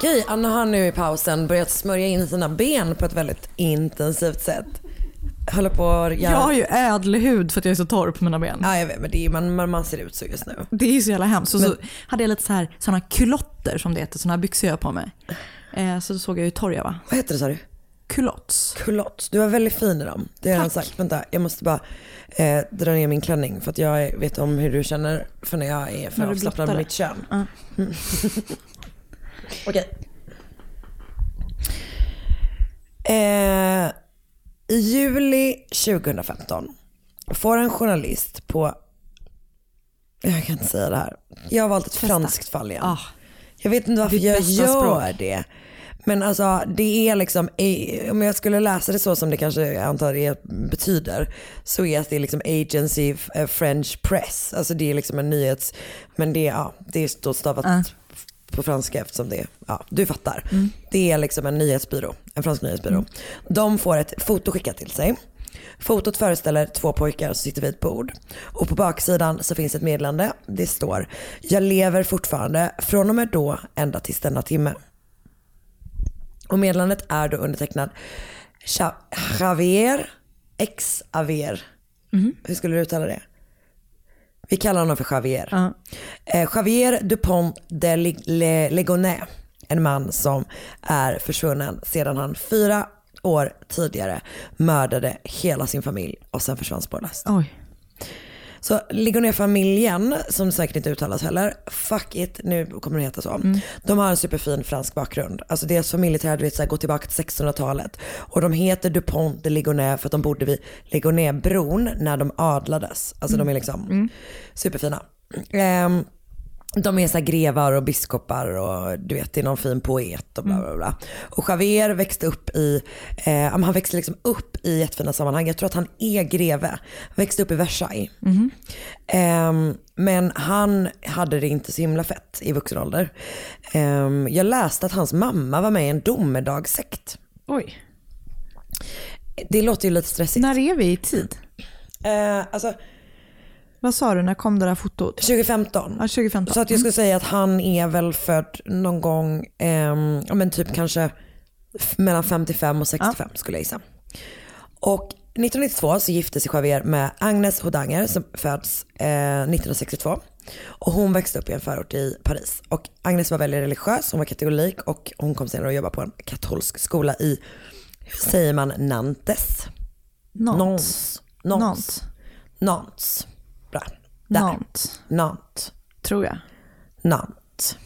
Okej, Anna har nu i pausen börjat smörja in sina ben på ett väldigt intensivt sätt. Håller på att göra... Jag har ju ädlig hud för att jag är så torr på mina ben. Ja, jag vet, men det är, man, man, ser ut så just nu. Det är ju så jävla hemskt. Och så Men- hade jag lite så här, såna kulotter som det heter, såna här byxor jag har på mig. Eh, så då såg jag hur torr jag var. Vad heter det sa du? Culottes. Culottes. Du var väldigt fin i dem. Det har jag sagt. Vänta, jag måste bara eh, dra ner min klänning för att jag vet om hur du känner för när jag är för avslappnad med mitt kön. Ja. Okej. Eh, I juli 2015 får en journalist på, jag kan inte säga det här, jag har valt ett franskt fall igen. Ah. Jag vet inte varför Ditt jag gör språk. det. Men alltså det är liksom, om jag skulle läsa det så som det kanske jag antar det betyder, så är det liksom agency eh, French press. Alltså det är liksom en nyhets, men det, ja, det är då stavat Ja. På franska eftersom det, ja du fattar. Det är liksom en nyhetsbyrå, en fransk nyhetsbyrå. De får ett foto skickat till sig. Fotot föreställer två pojkar som sitter vid ett bord. Och på baksidan så finns ett meddelande. Det står “Jag lever fortfarande från och med då ända tills denna timme”. Och meddelandet är då undertecknad Cha- Javier X Aver. Hur skulle du uttala det? Vi kallar honom för Javier. Ja. Eh, Javier Dupont de Lig- Le- Ligonnais. En man som är försvunnen sedan han fyra år tidigare mördade hela sin familj och sen försvann spårlöst. Oj. Så Ligonnais-familjen, som säkert inte uttalas heller, fuck it, nu kommer det heta så. De har en superfin fransk bakgrund. Alltså deras familjeträd vet, så här, går tillbaka till 1600-talet. Och de heter Dupont de Ligonnais för att de bodde vid Ligonnais-bron när de adlades. Alltså de är liksom superfina. Ehm, de är så grevar och biskopar och du vet det är någon fin poet och bla bla bla. Och Javier växte upp i, eh, han växte liksom upp i jättefina sammanhang. Jag tror att han är greve. Han växte upp i Versailles. Ehm, men han hade det inte så himla fett i vuxen ålder. Ehm, jag läste att hans mamma var med i en domedagssekt. Oj. Det låter ju lite stressigt. När är vi i tid? Eh, alltså Vad sa du, när kom det där fotot? 2015. Ja, 2015. Så att jag skulle säga att han är väl född någon gång, ja men typ kanske mellan 55 och 65 skulle jag gissa. Och 1992 så gifte sig Javier med Agnes Hodanger som föds eh, 1962. Och hon växte upp i en förort i Paris. Och Agnes var väldigt religiös, hon var katolik och hon kom senare att jobba på en katolsk skola i, hur säger man, Nantes? Nantes. Nantes. Nantes. Nantes. Bra. Där. Nantes, Nantes. tror jag. Nantes.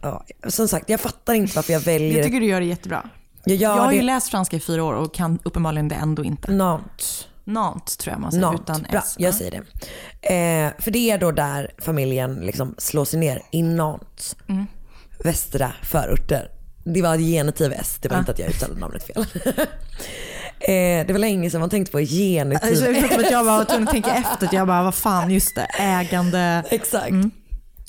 Ja, som sagt, jag fattar inte varför jag väljer... Jag tycker du gör det jättebra. jag jag har ju det. läst franska i fyra år och kan uppenbarligen det ändå inte. Nantes. Nantes tror jag man säger Nantes. utan Bra, S. jag säger det. Eh, för det är då där familjen liksom slår sig ner, i Nantes. Mm. Västra förorter. Det var genitiv S, det var inte att jag uttalade namnet fel. eh, det var länge sedan man tänkte på genitiv Alltså, jag, jag bara var tvungen att tänka efter. Jag bara, vad fan, just det, ägande. Exakt.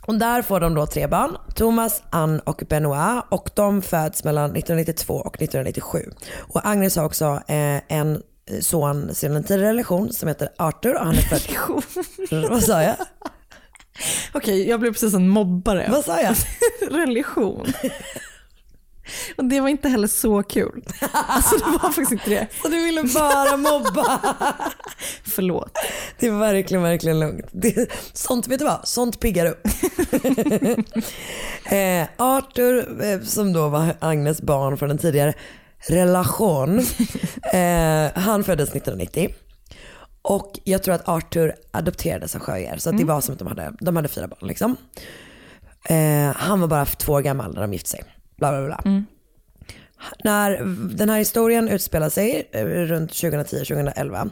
Och där får de då tre barn, Thomas, Anne och Benoit. Och de föds mellan 1992 och 1997. Och Agnes har också eh, en son sedan en tidigare relation som heter Arthur och han är född... Vad sa jag? Okej, jag blev precis en mobbare. Vad sa jag? Religion. Och det var inte heller så kul. Alltså det var faktiskt inte det. Så du ville bara mobba? Förlåt. Det var verkligen, verkligen lugnt. Det, sånt, vet du vad? Sånt piggar upp. eh, Arthur, eh, som då var Agnes barn från en tidigare relation, eh, han föddes 1990. Och jag tror att Arthur adopterades av Sjöjer. Så det var som att de hade, de hade fyra barn. Liksom. Eh, han var bara två år gammal när de gifte sig. Bla, bla, bla. När den här historien utspelar sig eh, runt 2010-2011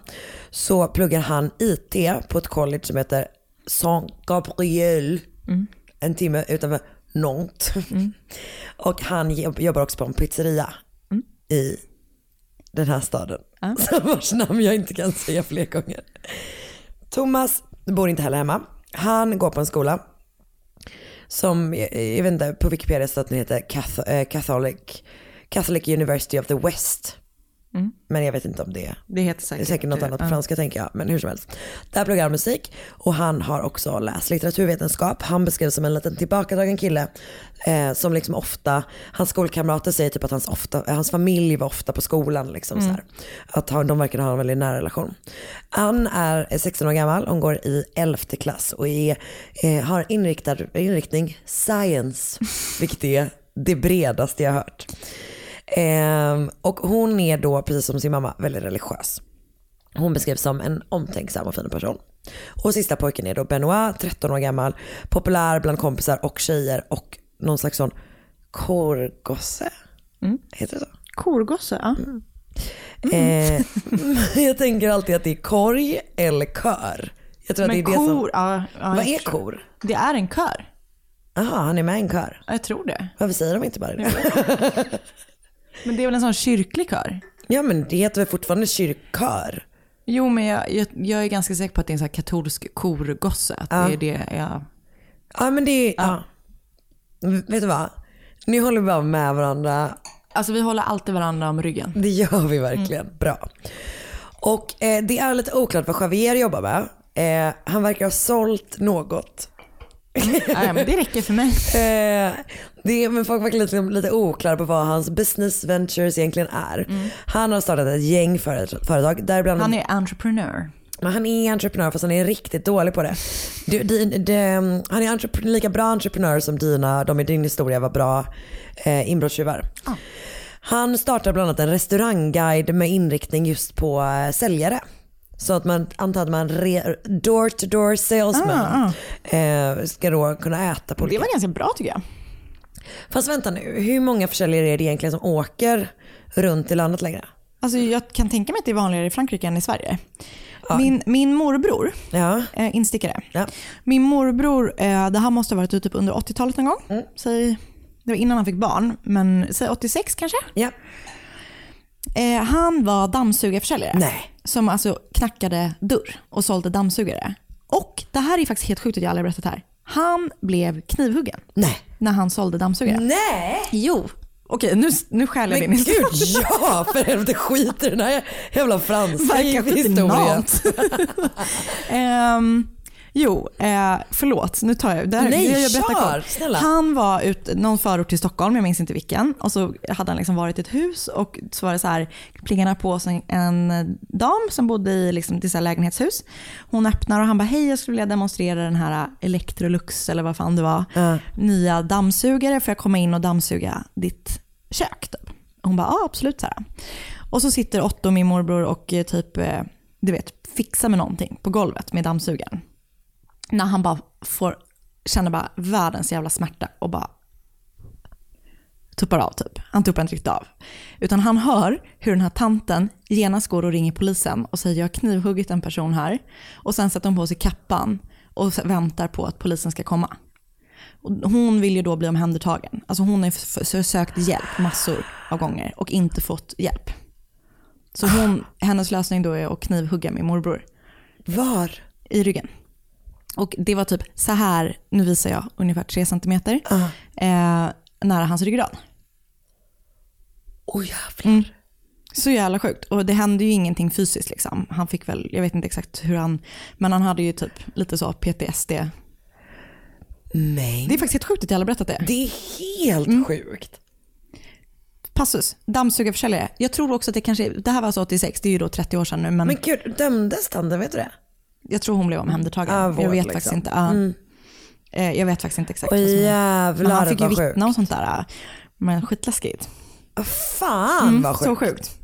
så pluggar han IT på ett college som heter Saint Gabriel. En timme utanför Nantes. Och han jobb- jobbar också på en pizzeria i den här staden. Vars namn jag inte kan säga fler gånger. Thomas bor inte heller hemma. Han går på en skola som, jag vet inte, på Wikipedia står att den heter eh, Catholic, Catholic University of the West. Mm. Men jag vet inte om det. Det heter Det säkert. är säkert något annat på franska tänker jag, men hur som helst. Där pluggar han musik och han har också läst litteraturvetenskap. Han beskrivs som en liten tillbakadragen kille eh, som liksom ofta, hans skolkamrater säger typ att hans, ofta, eh, hans familj var ofta på skolan. Liksom, Mm. så. Att han, de verkar ha en väldigt nära relation. Han är 16 år gammal och går i 11 klass och är, eh, har inriktad, inriktning science, vilket är det bredaste jag har hört. Ehm, och hon är då, precis som sin mamma, väldigt religiös. Hon beskrivs som en omtänksam och fin person. Och sista pojken är då Benoit, 13 år gammal, populär bland kompisar och tjejer och någon slags sån korgosse. Heter det så? Korgosse, ja. Eh, jag tänker alltid att det är korg eller kör. Jag tror att Men det är det som... kor, ja, ja, Vad är kor? Det är en kör. Jaha, han är med i en kör. Ja, Jag tror det. Varför säger de inte bara det? Men det är väl en sån kyrklig kör? Ja men det heter väl fortfarande kyrkkör? Jo, men jag, jag, jag är ganska säker på att det är en sån katolsk korgosse. Att Ja. det är det jag... Ja men det är, ja. Vet du vad? Ni håller bara med varandra. Alltså vi håller alltid varandra om ryggen. Det gör vi verkligen. Bra. Och eh, det är lite oklart vad Javier jobbar med. Eh, han verkar ha sålt något. Ja, men det räcker för mig. Eh, det är, men folk verkar lite, lite oklara på vad hans business ventures egentligen är. Han har startat ett gäng föret- företag. Däribland Han är entreprenör. Men han är entreprenör fast han är riktigt dålig på det. Du, din, det han är lika bra entreprenör som dina, de i din historia var bra eh, inbrottstjuvar. Han startar bland annat en restaurangguide med inriktning just på eh, säljare. Så att man antar att man re, door to door salesman eh, ska då kunna äta på Det var ganska bra tycker jag. Fast vänta nu, hur många försäljare är det egentligen som åker runt i landet längre? Alltså jag kan tänka mig att det är vanligare i Frankrike än i Sverige. Min, min morbror, Ja. eh, instickare. Ja. Min morbror, eh, det här måste ha varit typ under 80-talet någon gång. Mm. Säg, det var innan han fick barn, men säg 86 kanske. Ja. Eh, han var dammsugarförsäljare. Nej. Som alltså knackade dörr och sålde dammsugare. Och det här är faktiskt helt sjukt att jag aldrig har berättat här. Han blev knivhuggen Nej. när han sålde dammsugare. Nej! Jo. Okej, nu, nu stjäl jag Men din historia. gud ja, för helvete skit i den här jävla franska Verkar historien. genant. Ehm, jo, eh, förlåt. Nu tar jag det. Här, Nej, jag kör, snälla. Han var ut någon förort till Stockholm, jag minns inte vilken. Och så hade han liksom varit i ett hus och så var det så här, plingarna på sig en dam som bodde i liksom, här lägenhetshus. Hon öppnar och han bara, hej jag skulle vilja demonstrera den här Electrolux eller vad fan det var. Nya dammsugare, får jag komma in och dammsuga ditt kök? Typ. Hon bara, ja absolut. Så här. Och så sitter Otto, min morbror, och eh, typ, eh, du vet, fixar med någonting på golvet med dammsugaren. När han bara får, känner bara världens jävla smärta och bara tuppar av typ. Han tuppar inte riktigt av. Utan han hör hur den här tanten genast går och ringer polisen och säger jag har knivhuggit en person här. Och sen sätter hon på sig kappan och väntar på att polisen ska komma. Och hon vill ju då bli omhändertagen. Alltså hon har ju sökt hjälp massor av gånger och inte fått hjälp. Så hon, hennes lösning då är att knivhugga min morbror. Var? I ryggen. Och det var typ så här, nu visar jag, ungefär 3 centimeter eh, nära hans ryggrad. Oj jävlar. Mm. Så jävla sjukt. Och det hände ju ingenting fysiskt liksom. Han fick väl, jag vet inte exakt hur han, men han hade ju typ lite så PTSD. Nej. Det är faktiskt helt sjukt att jag aldrig berättat det. Det är helt sjukt. Passus, dammsugarförsäljare. Jag tror också att det kanske, det här var alltså 86, det är ju då 30 år sedan nu, men, Men gud, dömdes tanten? Vet du det? Jag tror hon blev omhändertagen. Ah, jag vård, vet liksom. faktiskt inte. Ja. Mm. Eh, Jag vet faktiskt inte exakt. Oj, vad som hände. jävlar, men han fick ju vittna sjukt. och sånt där. Men skitläskigt. Fan Mm, vad sjukt. Så sjukt.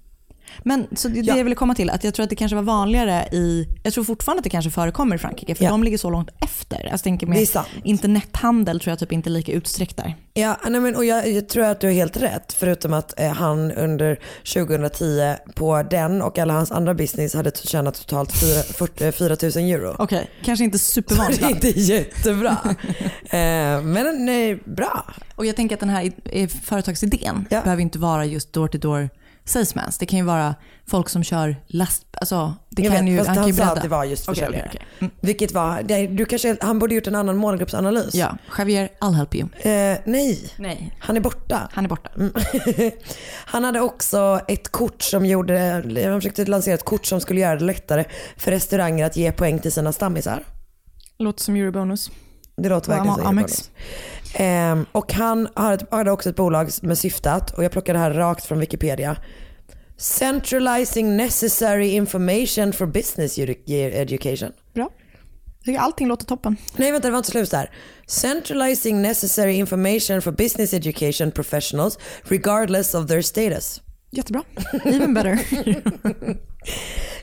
Men så det, det Ja. jag ville komma till, att jag tror att det kanske var vanligare i, jag tror fortfarande att det kanske förekommer i Frankrike, för Ja. de ligger så långt efter. Alltså, jag tänker Det är med internethandel tror jag typ inte är lika utsträckt där. Ja, nej men, och jag, jag tror att du har helt rätt. Förutom att eh, han under 2010 på den och alla hans andra business hade tjänat totalt 4, 40, 4 000 euro. Okej, kanske inte supervanligt. Det är inte jättebra. eh, men nej, bra. Och jag tänker att den här företagsidén behöver inte vara just door to door salesmans. Det kan ju vara folk som kör last... Alltså, det Jag kan vet, ju, fast han kan han ju sa att det var just försäljare. okej, okej. Vilket var, det- du kanske, han borde gjort en annan målgruppsanalys. Ja, Javier, I'll help you. Eh, nej. Nej. Han är borta. Han är borta. Mm. han hade också ett kort som gjorde, han försökte lansera ett kort som skulle göra det lättare för restauranger att ge poäng till sina stammisar. Låter som eurobonus. Det låter verkligen som Amex. Ehm, och han hade också ett bolag med syftat, och jag plockade det här rakt från Wikipedia. Centralizing necessary information for business edu- education. Bra. Allting låter toppen. Nej vänta det var inte slut där. Centralizing necessary information for business education professionals regardless of their status. Jättebra. Even better.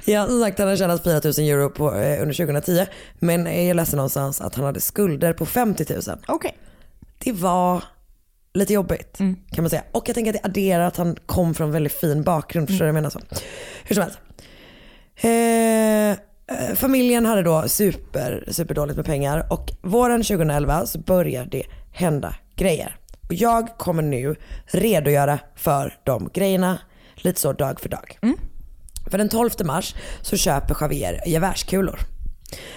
Ja som sagt han har tjänat 4 000 euro på, eh, under 2010 men jag läste någonstans att han hade skulder på 50 000. Okej. Det var lite jobbigt kan man säga. Och jag tänker att det adderar att han kom från en väldigt fin bakgrund. Förstår du vad jag menar? Så. Hur som helst. Eh, eh, familjen hade då super, super dåligt med pengar och våren 2011 så börjar det hända grejer. Och jag kommer nu redogöra för de grejerna lite så dag för dag. För den 12 mars så köper Javier gevärskulor.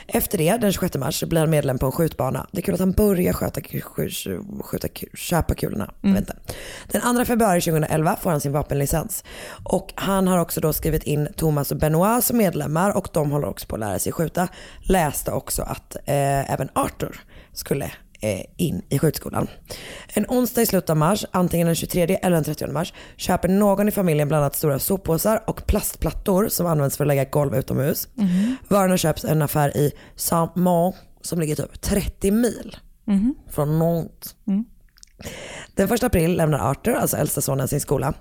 Efter det, den 26 mars, blir han medlem på en skjutbana. Det är kul att han börjar sköta, skjuta, köpa kulorna. Vet inte. Den 2 februari 2011 får han sin vapenlicens. Och han har också då skrivit in Thomas och Benoit som medlemmar och de håller också på att lära sig skjuta. Läste också att eh, även Arthur skulle in i skjutskolan. En onsdag i slutet av mars, antingen den 23 eller den 30 mars, köper någon i familjen bland annat stora soppåsar och plastplattor som används för att lägga golv utomhus. Varorna köps i en affär i Saint-Mont som ligger typ 30 mil från Nantes. Den 1 april lämnar Arthur, alltså äldsta sonen, sin skola.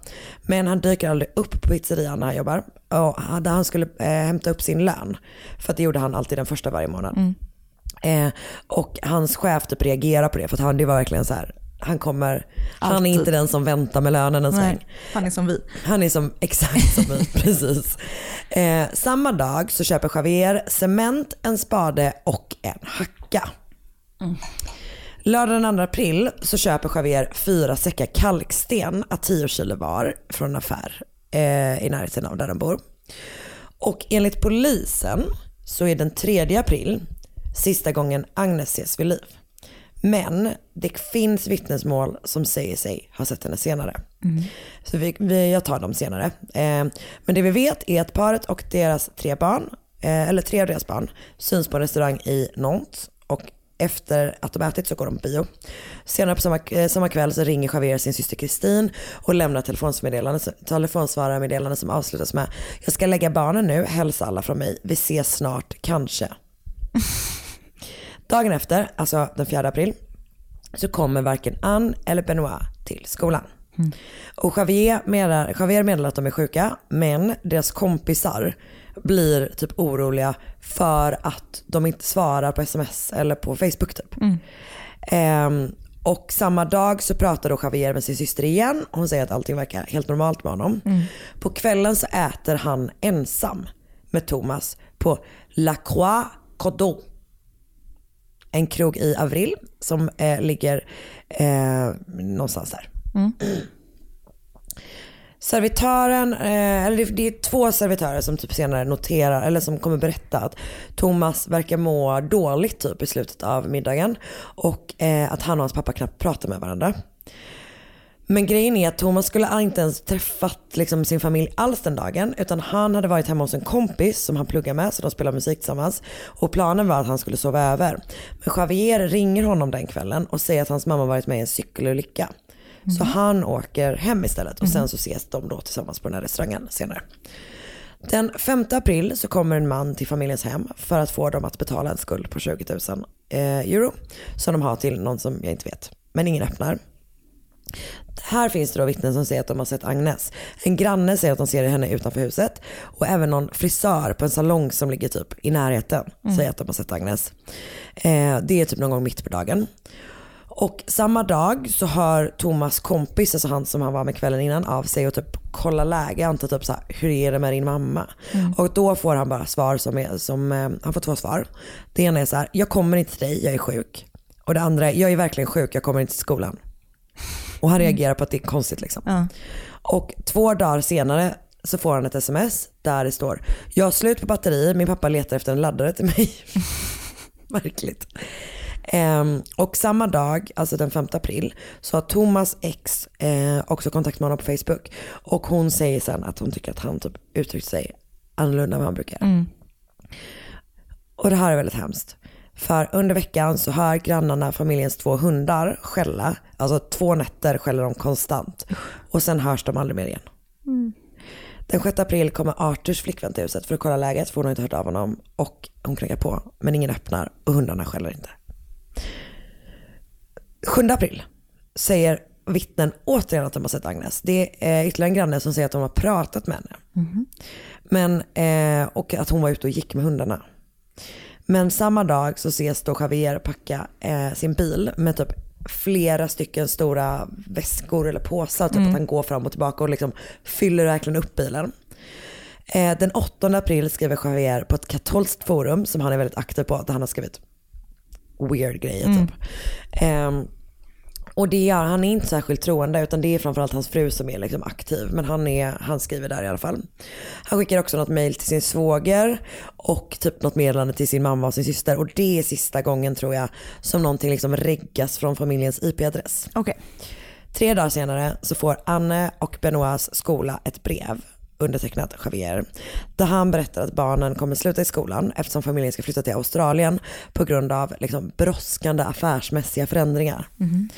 Men han dyker aldrig upp på pizzerian när han jobbar. Och där han skulle eh, hämta upp sin lön. För det gjorde han alltid den första varje månad. Eh, och hans chef typ reagerar på det för att han, det var verkligen så här. Han kommer, han är Alltid. inte den som väntar med lönen en sväng. Han är som vi. Han är som, exakt som vi, precis. Eh, samma dag så köper Javier cement, en spade och en hacka. Lördag den 2 april så köper Javier fyra säckar kalksten att 10 kilo var från en affär eh, i närheten av där de bor. Och enligt polisen så är den 3 april sista gången Agnes ses vid liv. Men det finns vittnesmål som säger sig ha sett henne senare. Så vi, vi, jag tar dem senare. Eh, men det vi vet är att paret och deras tre barn, eh, eller tre av deras barn, syns på en restaurang i Nantes. Och efter att de ätit så går de på bio. Senare på samma, eh, samma kväll så ringer Javier sin syster Kristin och lämnar telefonsvararmeddelande som avslutas med Jag ska lägga barnen nu, hälsa alla från mig. Vi ses snart, kanske. Dagen efter, alltså den 4 april, så kommer varken Anne eller Benoit till skolan. Och Javier meddelar, Javier meddelar att de är sjuka, men deras kompisar blir typ oroliga för att de inte svarar på sms eller på Facebook typ. Ehm, och samma dag så pratar då Javier med sin syster igen. Hon säger att allting verkar helt normalt med honom. På kvällen så äter han ensam med Thomas på La Croix Cordon. En krog i Avril som eh, ligger eh, någonstans där. Servitören, eh, eller det, det är två servitörer som typ senare noterar, eller som kommer berätta att Thomas verkar må dåligt typ i slutet av middagen. Och eh, att han och hans pappa knappt pratar med varandra. Men grejen är att Thomas skulle inte ens träffat liksom, sin familj alls den dagen. Utan han hade varit hemma hos en kompis som han pluggar med så de spelar musik tillsammans. Och planen var att han skulle sova över. Men Javier ringer honom den kvällen och säger att hans mamma varit med i en cykelolycka. Så han åker hem istället och sen så ses de då tillsammans på den här restaurangen senare. Den 5 april så kommer en man till familjens hem för att få dem att betala en skuld på 20 000 eh, euro. Som de har till någon som jag inte vet. Men ingen öppnar. Här finns det då vittnen som säger att de har sett Agnes. En granne säger att de ser henne utanför huset. Och även någon frisör på en salong som ligger typ i närheten säger att de har sett Agnes. Eh, det är typ någon gång mitt på dagen. Och samma dag så hör Thomas kompis, alltså han som han var med kvällen innan, av sig och typ kolla läge. Jag antar typ så här, hur är det med din mamma? Och då får han bara svar som är, som, eh, han får två svar. Det ena är så här, jag kommer inte till dig, jag är sjuk. Och det andra är, jag är verkligen sjuk, jag kommer inte till skolan. Och han reagerar på att det är konstigt liksom. Ja. Och två dagar senare så får han ett sms där det står Jag har slut på batteri, min pappa letar efter en laddare till mig. Verkligt. Ehm, och samma dag, alltså den 5 april, så har Thomas ex eh, också kontakt med honom på Facebook. Och hon säger sen att hon tycker att han typ uttryckt sig annorlunda än vad han brukar. Mm. Och det här är väldigt hemskt. För under veckan så hör grannarna familjens två hundar skälla. Alltså två nätter skäller de konstant. Och sen hörs de aldrig mer igen. Den 6 april kommer Arturs flickvän till huset för att kolla läget för hon har inte hört av honom. Och hon knackar på men ingen öppnar och hundarna skäller inte. 7 april säger vittnen återigen att de har sett Agnes. Det är ytterligare en granne som säger att de har pratat med henne. Men, eh, och att hon var ute och gick med hundarna. Men samma dag så ses då Javier packa eh, sin bil med typ flera stycken stora väskor eller påsar. Typ Mm. att han går fram och tillbaka och liksom fyller verkligen upp bilen. Eh, den 8 april skriver Javier på ett katolskt forum som han är väldigt aktiv på, där han har skrivit weird grejer Mm. typ. Och det gör, han är inte särskilt troende utan det är framförallt hans fru som är liksom aktiv. Men han, är, han skriver där i alla fall. Han skickar också något mail till sin svåger och typ något meddelande till sin mamma och sin syster. Och det är sista gången tror jag som någonting liksom reggas från familjens IP-adress. Okej. Tre dagar senare så får Anne och Benoits skola ett brev undertecknat Javier. Där han berättar att barnen kommer sluta i skolan eftersom familjen ska flytta till Australien på grund av liksom brådskande affärsmässiga förändringar. Mhm.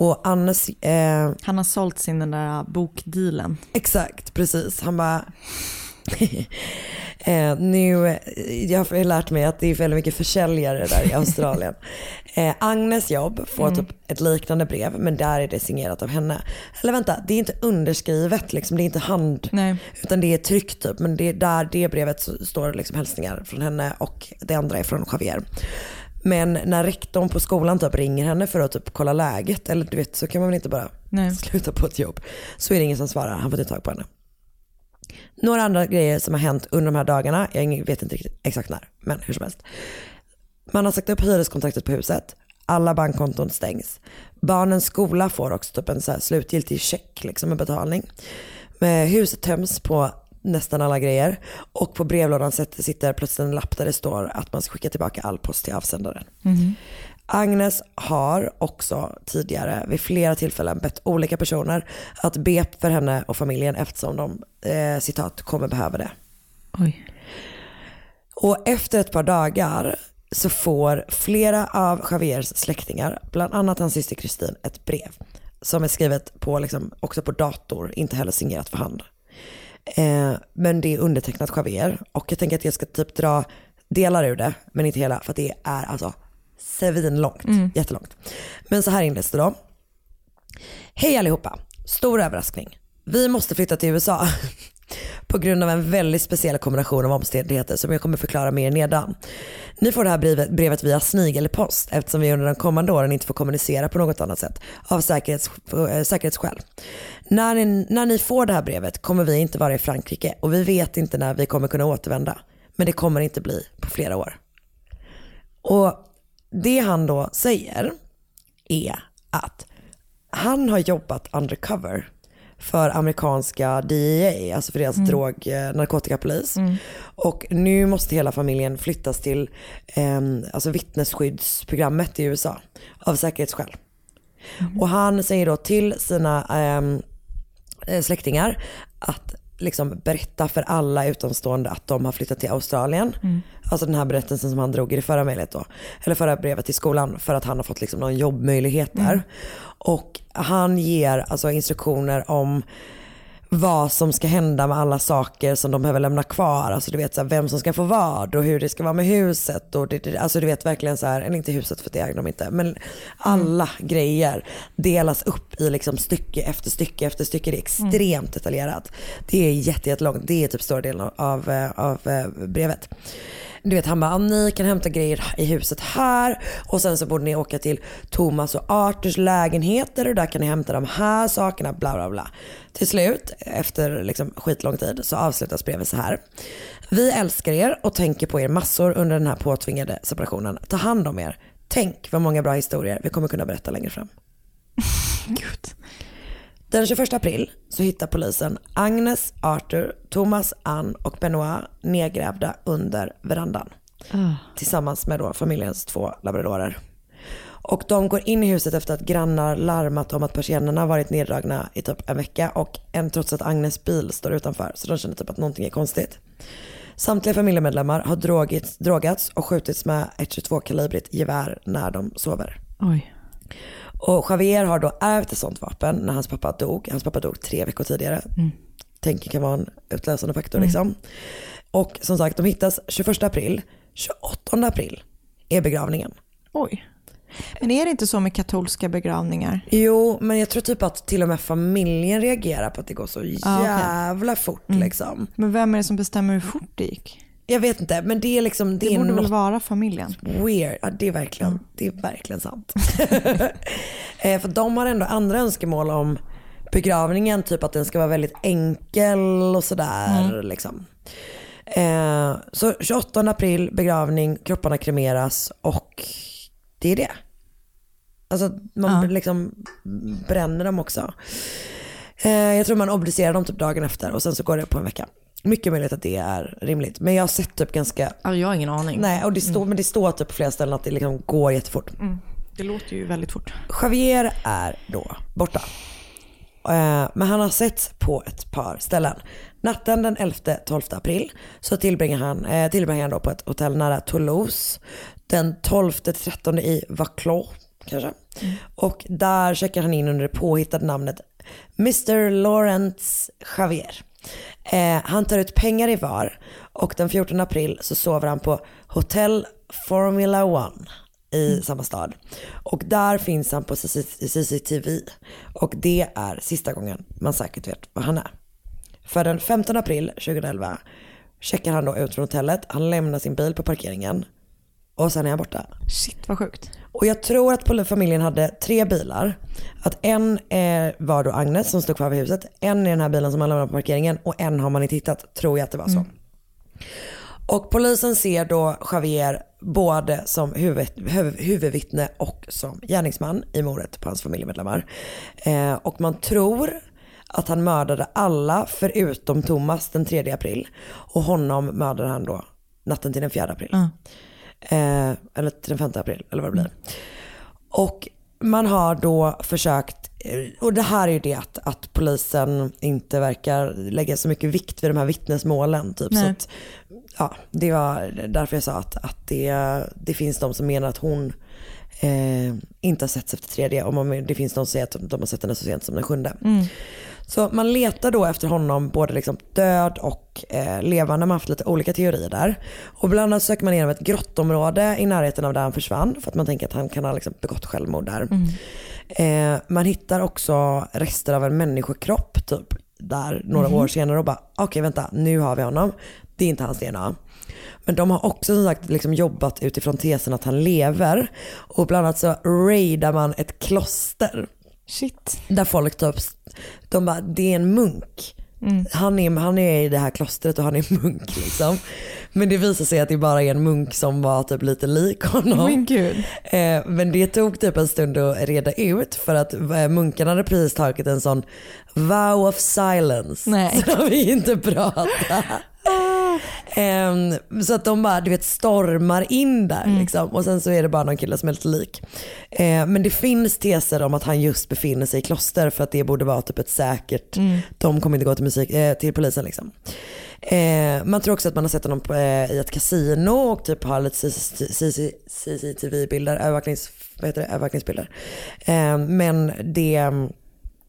Och Annes, eh, Han har sålt sin den där bokdealen. exakt precis, han bara Eh, nu, jag har lärt mig att det är väldigt mycket försäljare där i Australien. Eh, Agnes jobb får Mm. typ ett liknande brev men där är det signerat av henne. Eller vänta, det är inte underskrivet liksom, det är inte hand. Nej. Utan det är tryckt typ. Men det är där det brevet så står det liksom hälsningar från henne och det andra är från Javier. Men när rektorn på skolan typ ringer henne för att typ kolla läget, eller du vet så kan man väl inte bara Nej. sluta på ett jobb. Så är det ingen som svarar, han får inte tag på henne. Några andra grejer som har hänt under de här dagarna, jag vet inte riktigt exakt när, men hur som helst. Man har sagt upp hyreskontraktet på huset, alla bankkonton stängs. Barnens skola får också typ en så slutgiltig check liksom med betalning. Men huset töms på nästan alla grejer och på brevlådan sitter plötsligt en lapp där det står att man ska skicka tillbaka all post till avsändaren. Agnes har också tidigare vid flera tillfällen bett olika personer att be för henne och familjen eftersom de eh, citat kommer behöva det. Oj. Och efter ett par dagar så får flera av Javiers släktingar, bland annat hans syster Kristin, ett brev. Som är skrivet på, liksom, också på dator, inte heller signerat för hand. Eh, men det är undertecknat Javier och jag tänker att jag ska typ dra delar ur det, men inte hela, för att det är alltså svinlångt, jättelångt. Men så här inleds det då. Hej allihopa, stor överraskning. Vi måste flytta till USA. På grund av en väldigt speciell kombination av omständigheter som jag kommer förklara mer nedan. Ni får det här brevet, brevet via snigelpost eftersom vi under de kommande åren inte får kommunicera på något annat sätt av säkerhets, äh, säkerhetsskäl. När ni, när ni får det här brevet kommer vi inte vara i Frankrike och vi vet inte när vi kommer kunna återvända. Men det kommer inte bli på flera år. Och det han då säger är att han har jobbat undercover för amerikanska DEA, alltså för deras Mm. drog eh, narkotikapolis. Mm. Och nu måste hela familjen flyttas till eh, alltså vittnesskyddsprogrammet i USA av säkerhetsskäl. Och han säger då till sina eh, släktingar att liksom berätta för alla utomstående att de har flyttat till Australien. Mm. Alltså den här berättelsen som han drog i det förra mejlet då. Eller förra brevet till skolan för att han har fått liksom någon jobbmöjlighet där. Mm. Och han ger alltså instruktioner om vad som ska hända med alla saker som de behöver lämna kvar. Alltså du vet så här, vem som ska få vad och hur det ska vara med huset. Och det, det, alltså du vet verkligen så här, eller inte huset för det äger de inte, men alla grejer delas upp i liksom stycke efter stycke efter stycke. Det är extremt detaljerat. Det är jätte- jättelångt, det är typ större delen av, eh, av eh, brevet. Du vet han bara, ni kan hämta grejer i huset här och sen så borde ni åka till Thomas och Arturs lägenheter och där kan ni hämta de här sakerna, bla bla bla. Till slut, efter liksom skitlång tid, så avslutas brevet så här. Vi älskar er och tänker på er massor under den här påtvingade separationen. Ta hand om er. Tänk vad många bra historier vi kommer kunna berätta längre fram. Gud. Den 21 april så hittar polisen Agnes, Arthur, Thomas, Ann och Benoit nedgrävda under verandan. Tillsammans med då familjens två labradorer. Och de går in i huset efter att grannar larmat om att persiennerna varit neddragna i typ en vecka och en trots att Agnes bil står utanför. Så de känner typ att någonting är konstigt. Samtliga familjemedlemmar har drogits, drogats och skjutits med ett 22-kalibrigt gevär när de sover. Oj. Och Javier har då ärvt ett sånt vapen när hans pappa dog. Hans pappa dog tre veckor tidigare. Mm. Tänker kan vara en utlösande faktor Mm. liksom. Och som sagt, de hittas 21 april. 28 april är begravningen. Oj. Men är det inte så med katolska begravningar? Jo, men jag tror typ att till och med familjen reagerar på att det går så Ah, jävla fort Mm. liksom. Men vem är det som bestämmer hur fort det gick? Jag vet inte, men det är liksom, det, Det är borde väl något vara familjen? weird. Ja, det är verkligen, det är verkligen sant. eh, för de har ändå andra önskemål om begravningen, typ att den ska vara väldigt enkel och sådär. Mm. Liksom. Eh, så 28 april begravning, kropparna kremeras och det är det. Alltså man Ja. liksom bränner dem också. Eh, jag tror man obducerar dem typ dagen efter och sen så går det på en vecka. Mycket möjligt att det är rimligt. Men jag har sett typ ganska... Ja, jag har ingen aning. Nej, och det står, men det står typ på flera ställen att det liksom går jättefort. Mm. Det låter ju väldigt fort. Javier är då borta. Eh, Men han har sett på ett par ställen. Natten den 11-12 april så tillbringar han, eh, tillbringar han då på ett hotell nära Toulouse. Den 12-13 i Vaclaw kanske. Och där checkar han in under det påhittade namnet Mr. Lawrence Javier. Eh, han tar ut pengar i var och den 14 april så sover han på Hotel Formula One i samma stad. Och där finns han på CCTV. Och det är sista gången man säkert vet var han är. För den 15 april 2011 checkar han då ut från hotellet, han lämnar sin bil på parkeringen och sen är han borta. Shit vad sjukt. Och jag tror att familjen hade tre bilar. Att en eh, var då Agnes som stod kvar vid huset, en är den här bilen som han lämnade på parkeringen och en har man inte hittat, tror jag att det var så. Och polisen ser då Javier både som huvud, huv, huvudvittne och som gärningsman i mordet på hans familjemedlemmar. Eh, och man tror att han mördade alla förutom Thomas den 3 april. Och honom mördade han då natten till den 4 april. Eh, eller den 5 april eller vad det blir. Och man har då försökt, och det här är ju det att, att polisen inte verkar lägga så mycket vikt vid de här vittnesmålen. Typ, så Nej. att, ja, det var därför jag sa att, att det, det finns de som menar att hon eh, inte har setts efter tredje och man, det finns de som säger att de har sett henne så sent som den sjunde. Mm. Så man letar då efter honom både liksom död och eh, levande. Man har haft lite olika teorier där. Och bland annat söker man igenom ett grottområde i närheten av där han försvann. För att man tänker att han kan ha liksom begått självmord där. Eh, man hittar också rester av en människokropp typ där några Mhm. år senare och bara okej vänta nu har vi honom. Det är inte hans DNA. Men de har också som sagt liksom jobbat utifrån tesen att han lever. Och bland annat så raidar man ett kloster. Shit. Där folk typ, de bara, det är en munk. Mm. Han, är, han är i det här klostret och han är munk liksom. Men det visar sig att det bara är en munk som var typ lite lik honom. Men gud. Eh, men det tog typ en stund att reda ut för att eh, munkarna hade precis tagit en sån vow of silence. Nej. Så de vill inte prata. Ehm, så att de bara du vet, stormar in där Mm. liksom. och sen så är det bara någon kille som är lite lik. Eh, men det finns teser om att han just befinner sig i kloster för att det borde vara typ ett säkert, Mm. de kommer inte gå till, musik, eh, till polisen liksom. Eh, man tror också att man har sett honom på, eh, i ett kasino och typ har lite CCTV-bilder, övervaknings, övervakningsbilder. Men det mm,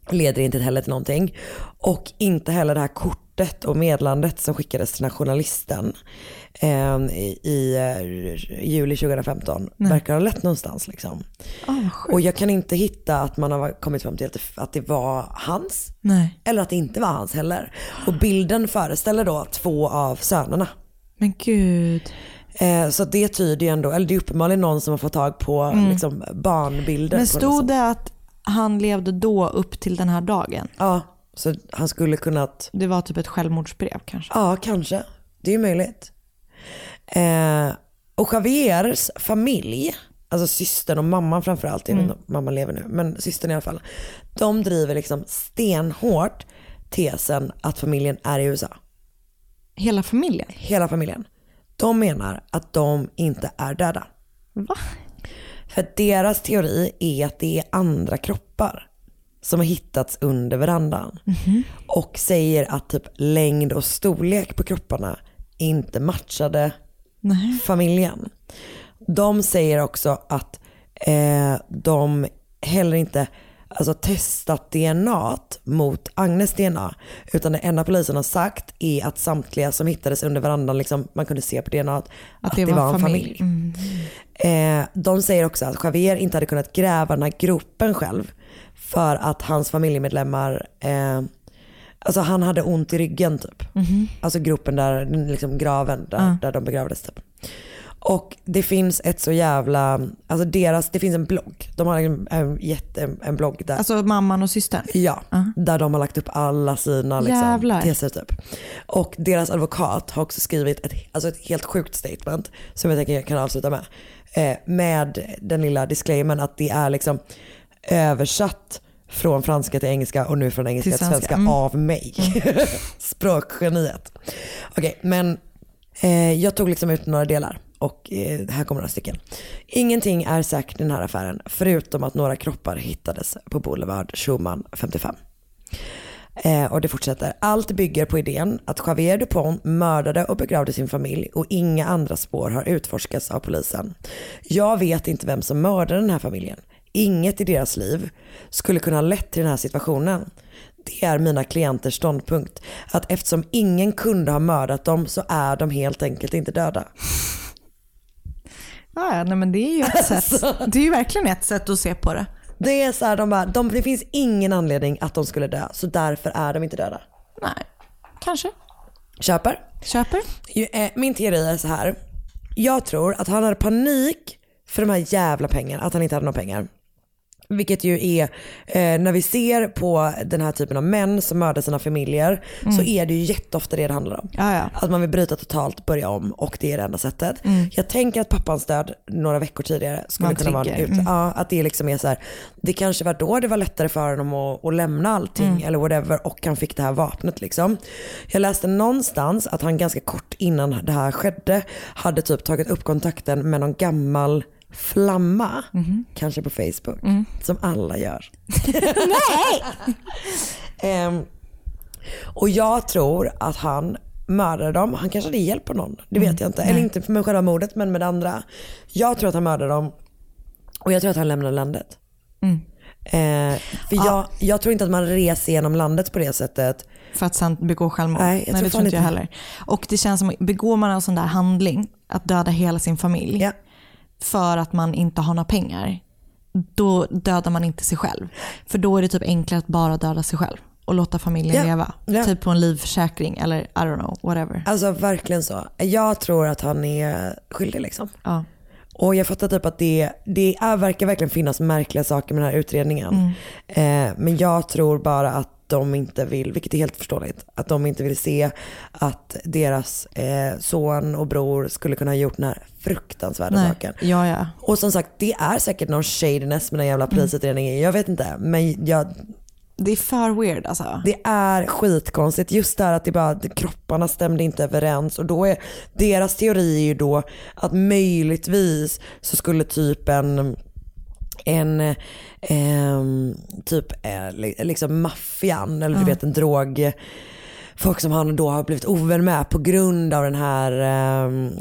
leder inte heller till någonting. Och inte heller det här kortet och meddelandet som skickades till den här journalisten eh, i, i eh, juli 2015 Nej. verkar ha lett någonstans. Liksom. Sjukt. Och jag kan inte hitta att man har kommit fram till att det, var hans. Nej. Eller att det inte var hans heller. Och bilden föreställer då två av sönerna. Men gud. Eh, så det tyder ju ändå, eller det är uppenbarligen någon som har fått tag på Mm. liksom, barnbilder. Men stod det att han levde då upp till den här dagen? Ja, så han skulle kunnat... Det var typ ett självmordsbrev kanske? Ja, kanske. Det är ju möjligt. Eh, och Javiers familj alltså systern och mamman framförallt, om mamman lever nu, men systern i alla fall. De driver liksom stenhårt tesen att familjen är i USA. Hela familjen? Hela familjen. De menar att de inte är döda. Va? För deras teori är att det är andra kroppar som har hittats under verandan. Och säger att typ längd och storlek på kropparna inte matchade Nej. familjen. De säger också att eh, de heller inte alltså, testat DNA mot Agnes DNA. Utan det enda polisen har sagt är att samtliga som hittades under verandan, liksom, man kunde se på DNA att, att det, var, en familj. Mm. Eh, de säger också att Javier inte hade kunnat gräva den här gropen själv. För att hans familjemedlemmar, eh, alltså han hade ont i ryggen typ. Mhm. Alltså gropen där, liksom graven där, Ja. där de begravdes typ. Och det finns ett så jävla, alltså deras, det finns en blogg. De har en, en, jätte, en, en blogg där. Alltså mamman och systern? Ja, där de har lagt upp alla sina liksom, teser typ. Och deras advokat har också skrivit ett, alltså ett helt sjukt statement som jag tänker jag kan avsluta med. Eh, med den lilla disclaimern att det är liksom översatt från franska till engelska och nu från engelska till Till svenska, svenska. Mm. av mig. Språkgeniet. Okej, men eh, jag tog liksom ut några delar och eh, här kommer några stycken. Ingenting är säkert i den här affären förutom att några kroppar hittades på Boulevard Schumann 55. Eh, och det fortsätter. Allt bygger på idén att Javier Dupont mördade och begravde sin familj och inga andra spår har utforskats av polisen. Jag vet inte vem som mördade den här familjen. Inget i deras liv skulle kunna ha lett till den här situationen. Det är mina klienters ståndpunkt. Att eftersom ingen kunde ha mördat dem så är de helt enkelt inte döda. Ja, nej, men det är ju ett sätt. Det är ju verkligen ett sätt att se på det. Det är så här, de bara, de, det finns ingen anledning att de skulle dö, så därför är de inte döda. Nej, kanske. Köper? Köper. Eh, Min teori är så här. Jag tror att han hade panik för de här jävla pengarna, att han inte hade några pengar. Vilket ju är, eh, när vi ser på den här typen av män som mördar sina familjer så Mm. är det ju jätteofta det det handlar om. Ja, ja. Att man vill bryta totalt, börja om och det är det enda sättet. Mm. Jag tänker att pappans död några veckor tidigare skulle en kunna vara en trigger. ut, Mm. ja, att det liksom är så här, det kanske var då det var lättare för honom att, att lämna allting Mm. eller whatever och han fick det här vapnet liksom. Jag läste någonstans att han ganska kort innan det här skedde hade typ tagit upp kontakten med någon gammal flamma, kanske på Facebook, som alla gör. Nej! Ehm, och jag tror att han mördade dem. Han kanske hade hjälp på någon. Det vet jag inte. Eller inte med själva mordet men med det andra. Jag tror att han mördade dem. Och jag tror att han lämnade landet. Eh, för jag, jag tror inte att man reser genom landet på det sättet. För att sen begå självmord. Nej, jag tror det tror inte jag heller. Och det känns som, begår man en sån där handling, att döda hela sin familj, för att man inte har några pengar, då dödar man inte sig själv. För då är det typ enklare att bara döda sig själv och låta familjen Ja, leva. ja. Typ på en livförsäkring eller I don't know, whatever. Alltså verkligen så. Jag tror att han är skyldig liksom. Ja. Och jag fattar typ att det, det är, verkar verkligen finnas märkliga saker med den här utredningen. Eh, men jag tror bara att de inte vill, vilket är helt förståeligt, att de inte vill se att deras eh, son och bror skulle kunna ha gjort den här fruktansvärda Nej. saken. Ja, ja. Och som sagt, det är säkert någon shadiness med den jävla polisutredningen. Jag vet inte, men jag, Det är för weird alltså. det är skitkonstigt. Just det här att det bara, kropparna stämde inte överens. Och då är, deras teori är ju då att möjligtvis så skulle typ en en ehm, typ eh, li- liksom maffian eller du vet en drog folk som han då har blivit ovän med på grund av den här um,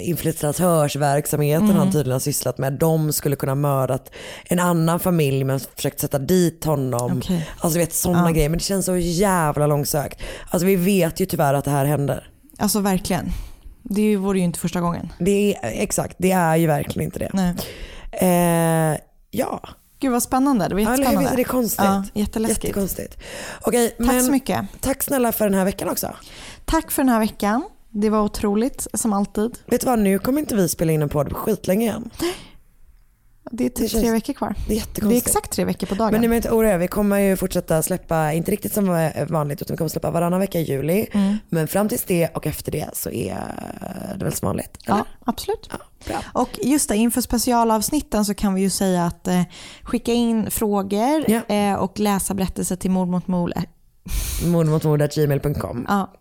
infiltratörsverksamheten Mm. han tydligen har sysslat med. De skulle kunna mördat en annan familj men försökt sätta dit honom. Okej. Alltså vet sådana Ja. grejer. Men det känns så jävla långsökt. Alltså vi vet ju tyvärr att det här händer. Alltså verkligen. Det vore ju inte första gången. Det är, exakt, det är ju verkligen inte det. Nej. Eh, ja. Gud vad spännande. Det var Ja, jättespännande. Visst är det konstigt? Ja, jätteläskigt. Jättekonstigt. Okej, Tack men så mycket. Tack snälla för den här veckan också. Tack för den här veckan. Det var otroligt som alltid. Vet du vad, nu kommer inte vi spela in en podd på skitlänge igen. Det är typ Det känns- tre veckor kvar. Det är jättekonstigt. Det är exakt tre veckor på dagen. Men ni behöver inte oroa er, vi kommer ju fortsätta släppa, inte riktigt som vanligt, utan vi kommer släppa varannan vecka i juli. Mm. Men fram tills det och efter det så är det väl som vanligt? eller? ja, absolut. Och just det, inför specialavsnitten så kan vi ju säga att eh, skicka in frågor eh, och läsa berättelser till mord mot mord. mordmotmord.gmail.com. Ja.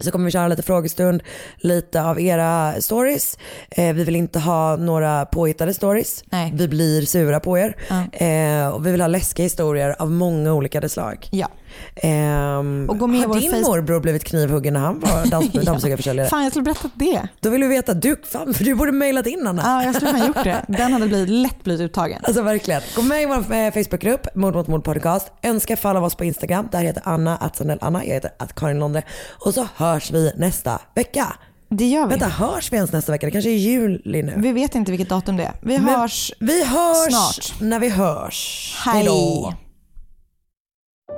Så kommer vi köra lite frågestund, lite av era stories. Eh, vi vill inte ha några påhittade stories. Vi blir sura på er. Eh, och vi vill ha läskiga historier av många olika slag. Ja. Ehm, Och gå med har din face- morbror blivit knivhuggen när han var dans- Ja. dammsugarförsäljare? Fan jag skulle berättat det. Då vill vi veta, du, fan, för du borde mejlat in Anna. Ja, jag skulle ha gjort det. Den hade blivit, lätt blivit uttagen. Alltså verkligen. Gå med i vår eh, Facebookgrupp, Mord mot mord podcast. Önska följa oss på Instagram. Där heter Anna, att Anna. Jag heter att Karin Londre. Och så hörs vi nästa vecka. Det gör vi. Vänta, hörs vi ens nästa vecka? Det kanske är juli nu. Vi vet inte vilket datum det är. Vi Men hörs Vi hörs snart. när vi hörs. Hej. Hejdå.